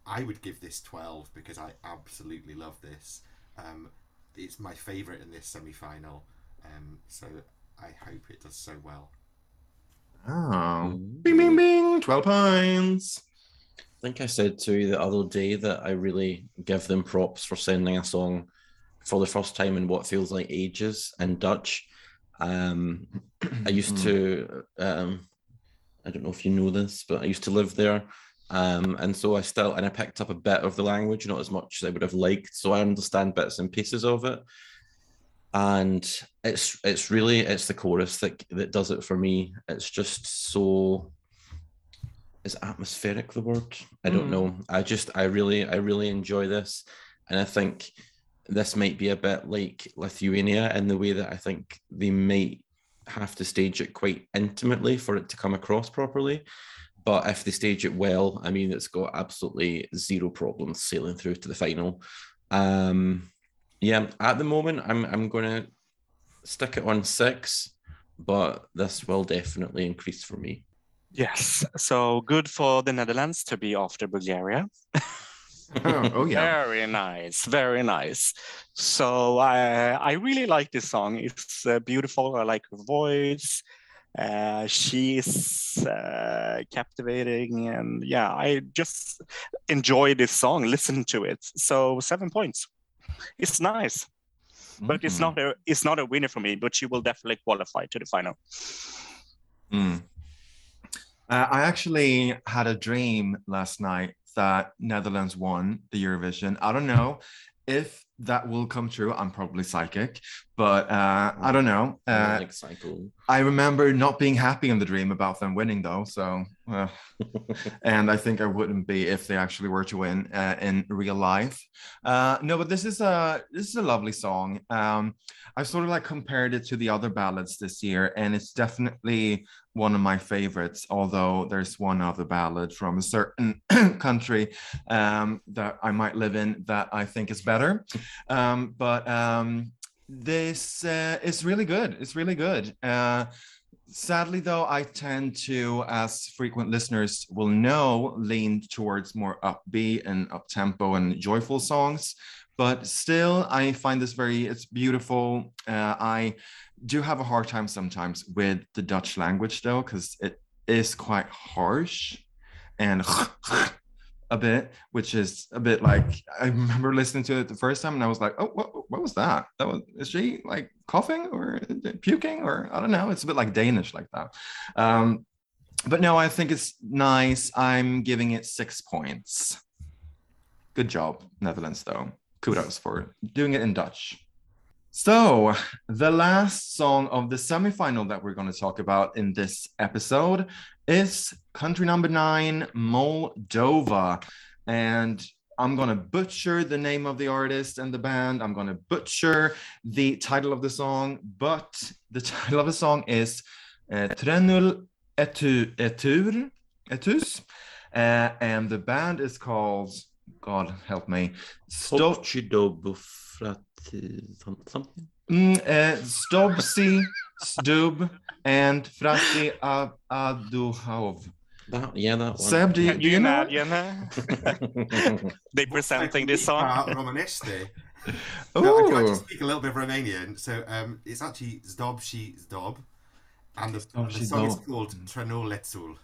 I would give this twelve because I absolutely love this. Um, it's my favourite in this semi final, um, so I hope it does so well. Oh, bing, bing, bing, 12 points. I think I said to you the other day that I really give them props for sending a song for the first time in what feels like ages in Dutch. Um, I used to, um, I don't know if you know this, but I used to live there. Um, and so I still, and I picked up a bit of the language, not as much as I would have liked. So I understand bits and pieces of it. And it's it's really it's the chorus that that does it for me. It's just so is atmospheric the word? I don't Mm. know. I just I really I really enjoy this, and I think this might be a bit like Lithuania in the way that I think they might have to stage it quite intimately for it to come across properly. But if they stage it well, I mean, it's got absolutely zero problems sailing through to the final. Um, yeah, at the moment, I'm I'm going to stick it on six, but this will definitely increase for me. Yes. So good for the Netherlands to be after Bulgaria. Oh, oh, yeah. Very nice. Very nice. So I I really like this song. It's uh, beautiful. I like her voice. Uh, she's uh, captivating, and yeah, I just enjoy this song. Listen to it. So seven points. It's nice, but it's not a it's not a winner for me. But she will definitely qualify to the final. Mm. Uh, I actually had a dream last night that Netherlands won the Eurovision. I don't know if that will come true. I'm probably psychic, but uh, I don't know. I Uh, like cycle. I remember not being happy in the dream about them winning, though. So, uh, and I think I wouldn't be if they actually were to win uh, in real life. Uh, no, but this is a this is a lovely song. Um, I sort of like compared it to the other ballads this year, and it's definitely one of my favorites. Although there's one other ballad from a certain country um, that I might live in that I think is better. Um, but um, this uh, is really good. It's really good. Uh, sadly, though, I tend to, as frequent listeners will know, lean towards more upbeat and up tempo and joyful songs. But still, I find this very, it's beautiful. Uh, I do have a hard time sometimes with the Dutch language, though, because it is quite harsh and a bit, which is a bit like I remember listening to it the first time and I was like, oh, what, what was that? That was is she like coughing or puking or I don't know. It's a bit like Danish like that. Um, but no, I think it's nice. I'm giving it six points. Good job, Netherlands, though. Kudos for doing it in Dutch. So, the last song of the semifinal that we're going to talk about in this episode is country number nine, Moldova. And I'm going to butcher the name of the artist and the band. I'm going to butcher the title of the song, but the title of the song is uh, Trenul Etu, Etur, Etus. Uh, and the band is called, God help me, Stop. Something. Mm, uh, Stobsi, Stub, and Frati Ab- Aduhov. That yeah, that one. Seb, do you, do you you know? imagine uh, they presenting this song? Romanesque. No, I can actually speak a little bit of Romanian. So um, it's actually Zdob și Zdob. And the, Zdob and the și song is Zdob. called Trenulețul.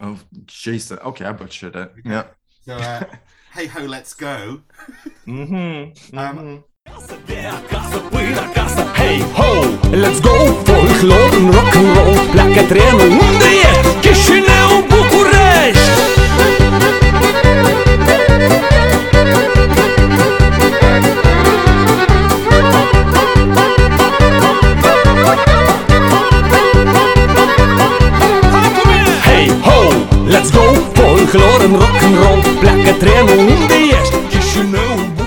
oh, Jesus. Okay, I butchered it. Yeah. So, uh, hey ho, let's go. Mm-hmm. Um, mm-hmm. De Hey ho, let's go voor een gloren rock'n'roll. Lekker trainen, wonder je, Chisinau, Boekarest. Hey ho, let's go voor een gloren rock'n'roll. Lekker trainen, wonder je, Chisinau, Boekarest.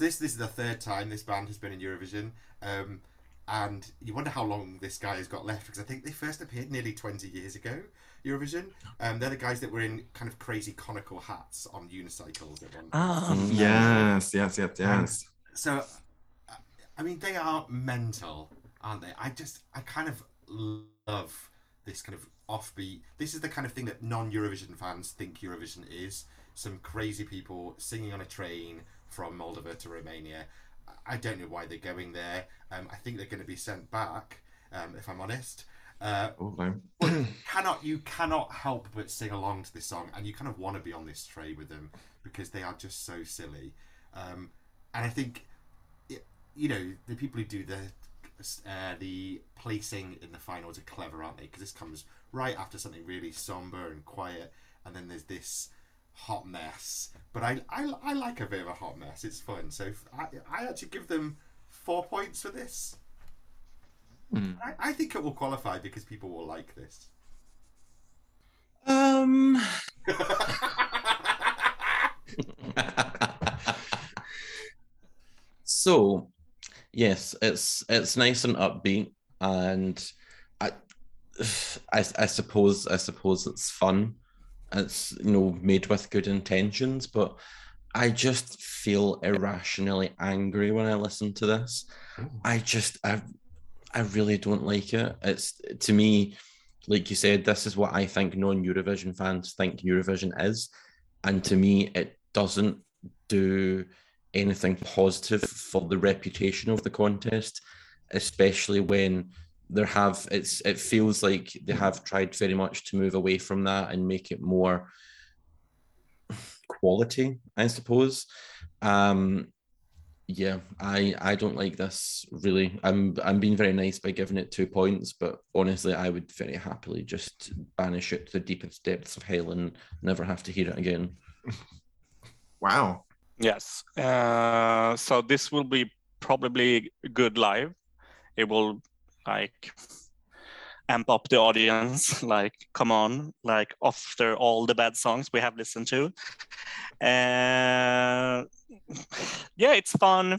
I this this this is the third time this band has been in Eurovision, um, and you wonder how long this guy has got left because I think they first appeared nearly twenty years ago. Eurovision. Um, they're the guys that were in kind of crazy conical hats on unicycles. At one. Ah, Yes, yes, yes, yes. So, uh, I mean, they are mental, aren't they? I just, I kind of love this kind of offbeat. This is the kind of thing that non-Eurovision fans think Eurovision is. Some crazy people singing on a train from Moldova to Romania. I- don't know why they're going there. Um, I think they're going to be sent back, um, if I'm honest. Uh, Okay. but cannot you cannot help but sing along to this song, and you kind of want to be on this train with them because they are just so silly. Um, and I think, y- you know, the people who do the uh, the placing in the finals are clever, aren't they? Because this comes right after something really somber and quiet, and then there's this hot mess. But I, I, I like a bit of a hot mess. It's fun. So I, I actually give them four points for this. I, I think it will qualify because people will like this. Um, So, yes, it's it's nice and upbeat, and I, I, I suppose I suppose it's fun. It's you know made with good intentions, but I just feel irrationally angry when I listen to this. Oh. I just I I really don't like it. It's to me, like you said, this is what I think non-Eurovision fans think Eurovision is, and to me, it doesn't do anything positive for the reputation of the contest, especially when there have it's it feels like they have tried very much to move away from that and make it more quality, I suppose. Um yeah, I I don't like this really. I'm I'm being very nice by giving it two points, but honestly, I would very happily just banish it to the deepest depths of hell and never have to hear it again. Wow. Yes. Uh, so this will be probably good live. It will like amp up the audience. Like, come on! Like after all the bad songs we have listened to, uh, yeah, it's fun.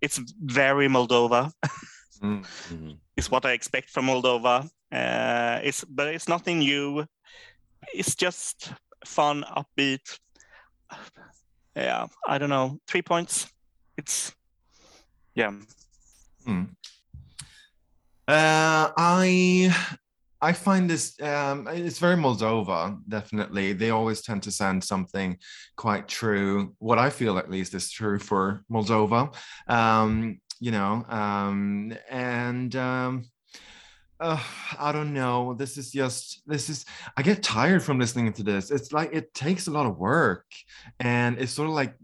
It's very Moldova. Mm. Mhm. It's what I expect from Moldova. Uh, it's but it's nothing new. It's just fun, upbeat. Yeah, I don't know. Three points. It's yeah. Uh, I I find this um, it's very Moldova. Definitely, they always tend to send something quite true. What I feel, at least, is true for Moldova. Um, you know, um, and uh, I don't know. This is just this is. I get tired from listening to this. It's like it takes a lot of work, and it's sort of like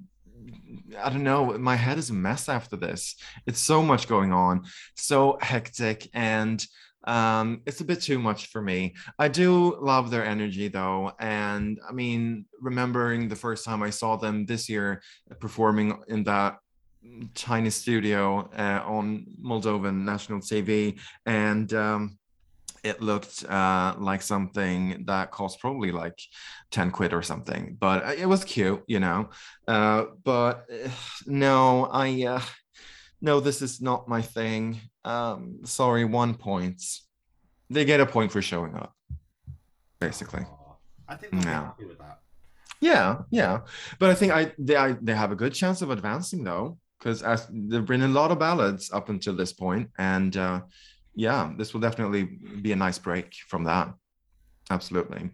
I don't know. My head is a mess after this. It's so much going on, so hectic, and um, it's a bit too much for me. I do love their energy though, and I mean, remembering the first time I saw them this year performing in that tiny studio uh, on Moldovan national TV, and um, it looked uh, like something that cost probably like 10 quid or something, but uh, it was cute, you know. Uh, but uh, no, I uh, no, this is not my thing. Um, sorry, one point. They get a point for showing up, basically. I think be No. happy with that. Yeah, yeah, but I think I they I, they have a good chance of advancing though, because as there've been a lot of ballads up until this point, and uh, yeah, this will definitely be a nice break from that. Absolutely.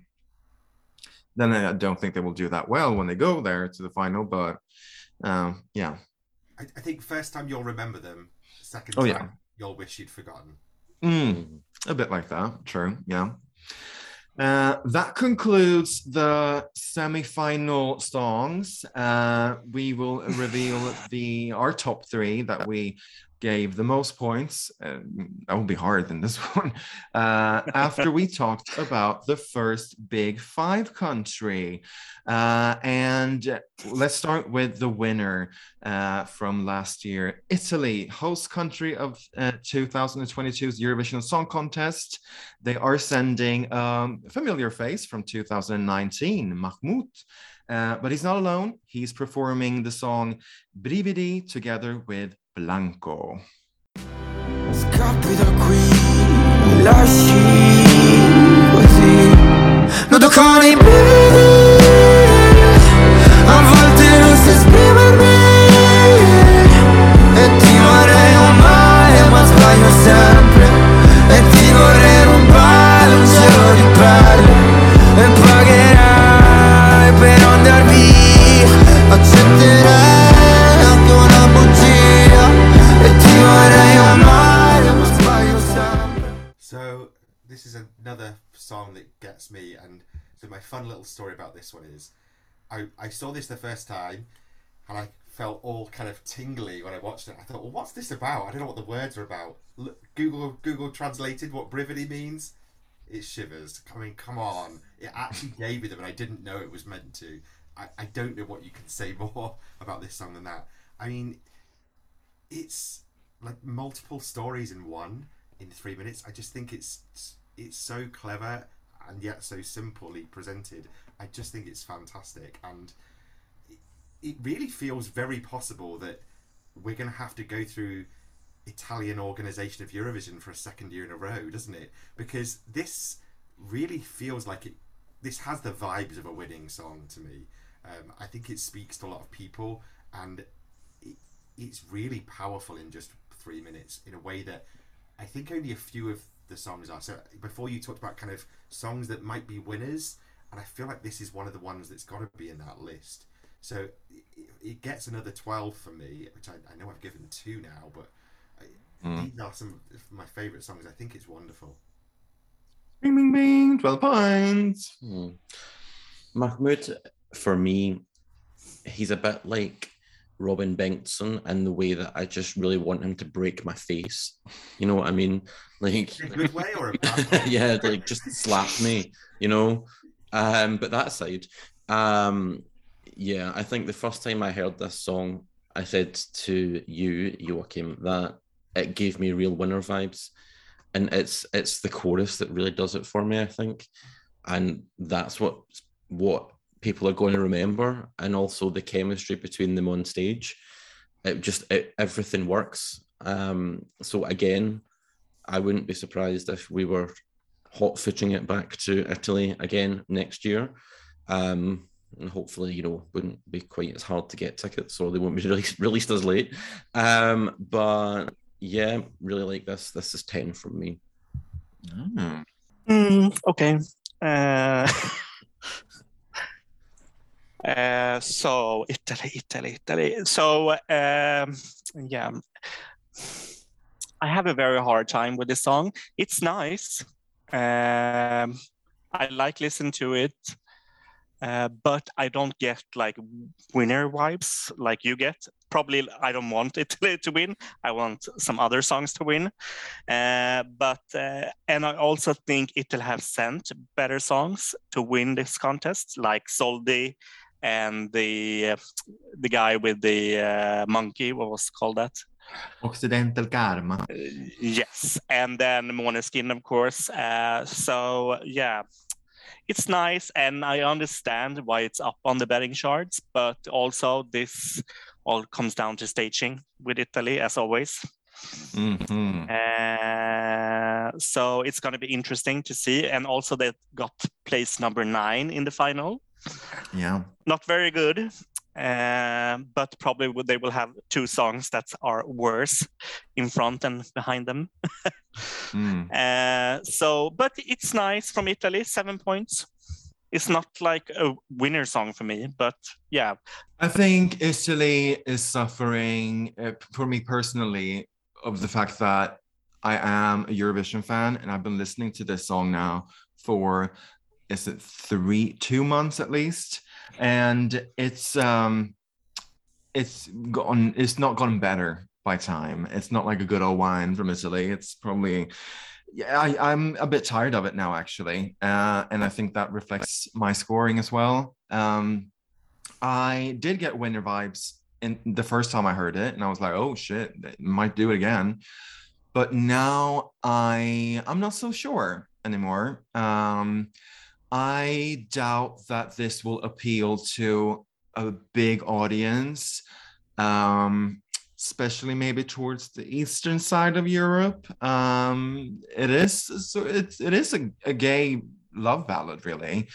Then I don't think they will do that well when they go there to the final, but um, yeah, I, I think first time you'll remember them. Second Oh, time yeah. you'll wish you'd forgotten. Mm, a bit like that. True. Yeah. Uh, that concludes the semi-final songs. Uh, we will reveal the our top three that we gave the most points. Uh, that will be harder than this one. Uh, after we talked about the first Big Five country, uh, and let's start with the winner uh, from last year, Italy, host country of uh, 2022's Eurovision Song Contest. They are sending um, a familiar face from 2019, Mahmood. Uh, but he's not alone. He's performing the song Brividi together with Blanco. Scappi da qui, lasci così Nudo con i brividi A volte non so esprimermi another song that gets me, and so my fun little story about this one is, I I saw this the first time, and I felt all kind of tingly when I watched it. I thought, well, what's this about? I don't know what the words are about. Look, Google Google translated what brividi means. It shivers. I mean, come on. It actually gave me them, and I didn't know it was meant to. I, I don't know what you can say more about this song than that. I mean, it's like multiple stories in one in three minutes. I just think it's it's so clever and yet so simply presented. I just think it's fantastic, and it, it really feels very possible that we're going to have to go through Italian organization of Eurovision for a second year in a row, doesn't it? Because this really feels like it. This has the vibes of a winning song to me. Um, I think it speaks to a lot of people, and it, it's really powerful in just three minutes in a way that I think only a few of the songs are. So before you talked about kind of songs that might be winners, and I feel like this is one of the ones that's got to be in that list. So it, it gets another twelve for me, which I, I know I've given two now, but I, Mm. these are some of my favourite songs. I think it's wonderful. Bing, bing, bing. 12 points. Hmm. Mahmood, for me, he's a bit like Robin Bengtsson in the way that I just really want him to break my face. You know what I mean? Like, In a good way or a bad way? yeah, like just slap me, you know. Um, but that aside, um, yeah, I think the first time I heard this song, I said to you, Joachim, that it gave me real winner vibes, and it's it's the chorus that really does it for me. I think, and that's what what people are going to remember, and also the chemistry between them on stage. It just it, everything works. Um, so again, I wouldn't be surprised if we were hot footing it back to Italy again next year. Um, and hopefully, you know, wouldn't be quite as hard to get tickets, or they won't be released, released as late. Um, but yeah, really like this. This is 10 from me. Mm. Mm, okay. Uh, uh, so Italy, Italy, Italy. So um, yeah, I have a very hard time with this song. It's nice. Um, I like listen to it, uh, but I don't get like winner vibes like you get. Probably I don't want Italy to win. I want some other songs to win. Uh, but uh, and I also think it'll have sent better songs to win this contest, like Soldi and the uh, the guy with the uh, monkey. What was called that? Occidental Karma. Uh, yes, and then Måneskin, of course. Uh, so yeah, it's nice, and I understand why it's up on the betting charts. But also, this all comes down to staging with Italy, as always. Mhm. Uh, so it's going to be interesting to see. And also, they got place number nine in the final. Yeah. Not very good, uh, but probably they will have two songs that are worse in front and behind them. Mm. Uh, so, but it's nice from Italy, seven points. It's not like a winner song for me, but yeah, I think Italy is suffering, uh, for me personally, of the fact that I am a Eurovision fan and I've been listening to this song now for, is it three, two months at least? And it's, um, it's gone, it's not gotten better by time. It's not like a good old wine from Italy. It's probably, yeah, I, I'm a bit tired of it now, actually. Uh, and I think that reflects my scoring as well. Um, I did get winner vibes in the first time I heard it, and I was like, "Oh shit, might do it again." But now I I'm not so sure anymore. Um, I doubt that this will appeal to a big audience, um, especially maybe towards the eastern side of Europe. Um, it is so it's it is a, a gay love ballad, really.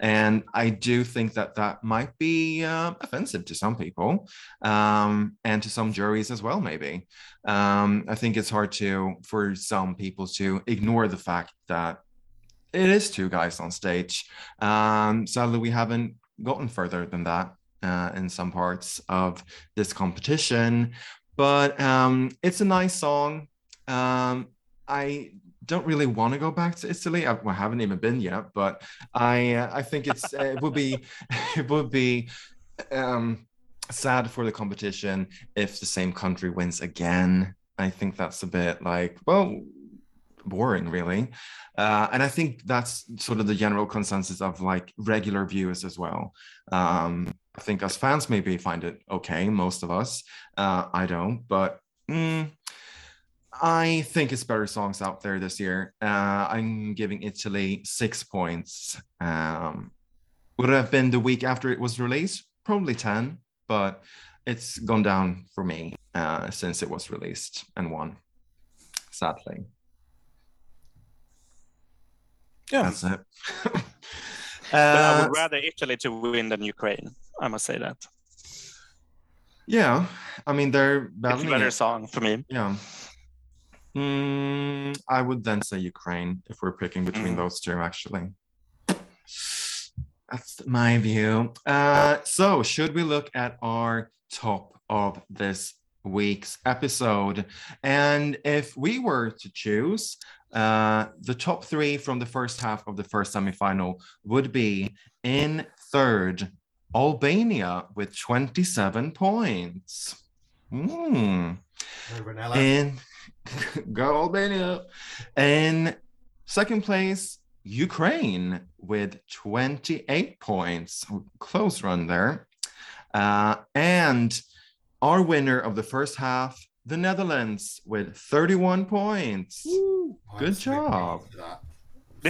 And I do think that that might be uh, offensive to some people um, and to some juries as well, maybe. Um, I think it's hard to, for some people to ignore the fact that it is two guys on stage. Um, sadly, we haven't gotten further than that uh, in some parts of this competition, but um, it's a nice song. Um, I don't really want to go back to Italy. I, well, I haven't even been yet, but I uh, I think it's uh, it would be it would be um, sad for the competition if the same country wins again. I think that's a bit like well boring really uh, and i think that's sort of the general consensus of like regular viewers as well um, i think as fans maybe find it okay most of us uh, i don't but mm, I think it's better songs out there this year. Uh, I'm giving Italy six points. Um, would have been the week after it was released? Probably 10, but it's gone down for me uh, since it was released and won. Sadly, Yeah. that's it. But I Uh, would rather Italy to win than Ukraine. I must say that. yeah, I mean they're It's a better it. song for me. Yeah. Mm, I would then say Ukraine if we're picking between Mm. those two, actually. That's my view. Uh, so, should we look at our top of this week's episode? And if we were to choose, uh, the top three from the first half of the first semifinal would be in third, Albania with 27 points. Mm. In go Albania. In second place, Ukraine with 28 points. Close run there. Uh, and our winner of the first half, the Netherlands, with 31 points. I'm good job. of that.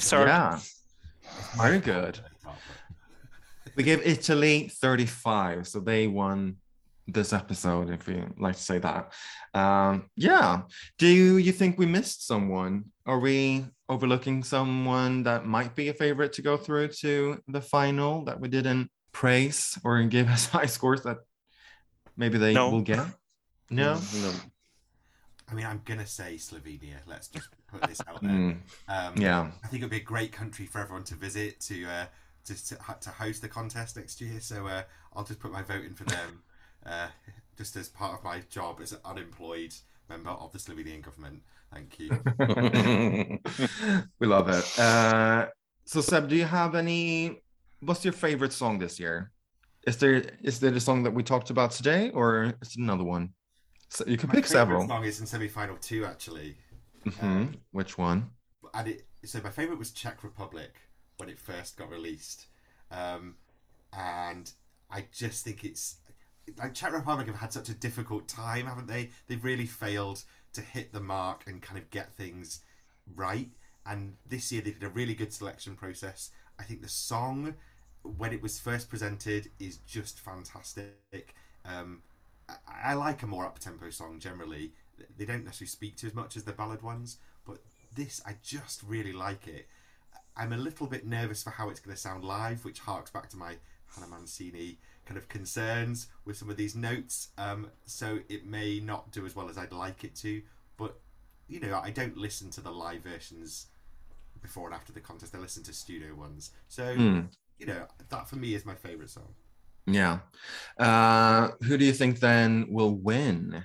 Yeah, very good. We gave Italy 35, so they won this episode, if you like to say that. Um, yeah. Do you think we missed someone? Are we overlooking someone that might be a favorite to go through to the final that we didn't praise or give us high scores that maybe they No. will get? No. No. I mean, I'm gonna say Slovenia. Let's just put this out there. Mm, Um, yeah. I think it'd be a great country for everyone to visit to uh, just to, to host the contest next year. So uh, I'll just put my vote in for them, uh, just as part of my job as an unemployed member of the Slovenian government. Thank you. we love it. Uh, so Seb, do you have any? What's your favorite song this year? Is there is there a song that we talked about today, or is it another one? So you can My pick several. song is in semi-final two, actually. Mhm. Which one? and it so my favorite was Czech Republic when it first got released, um, and I just think it's like Czech Republic have had such a difficult time, haven't they? They've really failed to hit the mark and kind of get things right. And this year they did a really good selection process. I think the song when it was first presented is just fantastic. Um, I, I like a more up tempo song generally. They don't necessarily speak to as much as the ballad ones, but this I just really like it. I'm a little bit nervous for how it's going to sound live, which harks back to my Hannah Mancini kind of concerns with some of these notes. Um, so it may not do as well as I'd like it to, but you know, I don't listen to the live versions before and after the contest. I listen to studio ones. So Hmm, you know, that for me is my favorite song. Yeah. Uh, who do you think then will win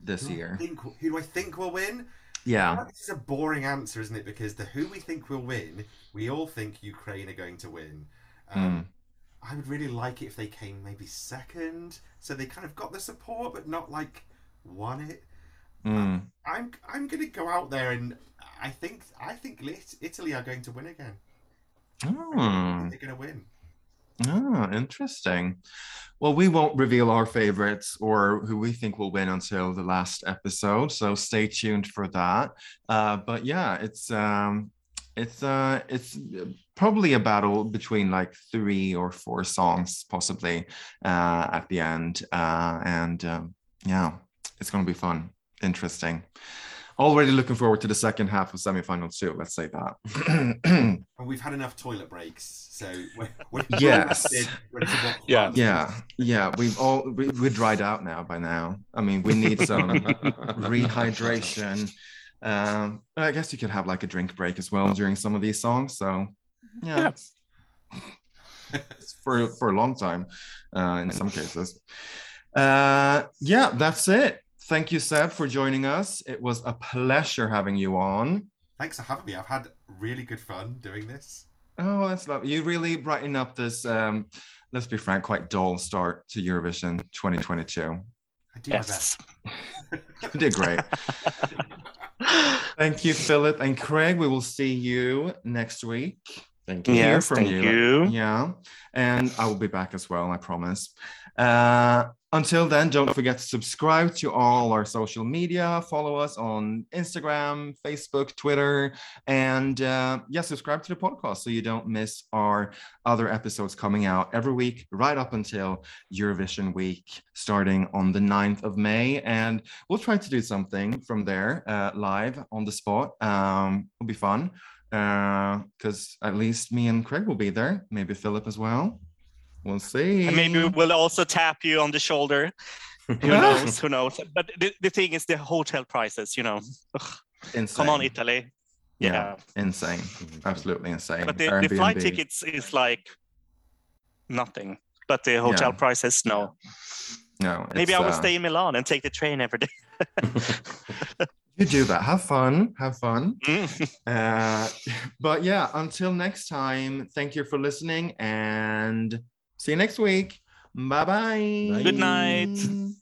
this Who year? think- who do I think will win? Yeah. This is a boring answer, isn't it? Because the who we think will win, we all think Ukraine are going to win. Um, I would really like it if they came maybe second, so they kind of got the support, but not like won it. Mm. I'm I'm going to go out there and I think I think Italy are going to win again. Oh. they're going to win. Oh, interesting. Well, we won't reveal our favorites or who we think will win until the last episode, so stay tuned for that. Uh, but yeah, it's um, it's uh, it's probably a battle between like three or four songs, possibly uh, at the end, uh, and um, yeah, it's gonna be fun, interesting. Already looking forward to the second half of semifinals too. Let's say that. And we've had enough toilet breaks, so we're, we're Yes. rested, ready to watch Yeah. Yeah, yeah, we've all we, we're dried out now by now. I mean, we need some rehydration. Um, I guess you could have like a drink break as well during some of these songs. So, yeah, it's for for a long time uh, in some cases. Uh, yeah, that's it. Thank you, Seb, for joining us. It was a pleasure having you on. Thanks for having me. I've had really good fun doing this. Oh, that's lovely. You really brighten up this, um, let's be frank, quite dull start to Eurovision 2022. I do my best. Yes. You did great. Thank you, Philip and Craig. We will see you next week. Thank you. hear Yes, from thank you. you. Yeah, and I will be back as well. I promise. Uh, until then, don't forget to subscribe to all our social media. Follow us on Instagram, Facebook, Twitter, and uh, yeah, subscribe to the podcast so you don't miss our other episodes coming out every week, right up until Eurovision week, starting on the 9th of May. And we'll try to do something from there uh, live on the spot. Um, it'll be fun because at least me and Craig will be there. Maybe Philip as well. We'll see. And maybe we'll also tap you on the shoulder. Who knows? Who knows? But the, the thing is the hotel prices, you know. Come on, Italy. Yeah. insane. Absolutely insane. But the, the flight tickets is like nothing. But the hotel Yeah. prices, no. No, Maybe I will uh, stay in Milan and take the train every day. You do that. Have fun. Have fun. Mm. Uh, but yeah, until next time, thank you for listening and see you next week. Bye-bye. Bye. Good night.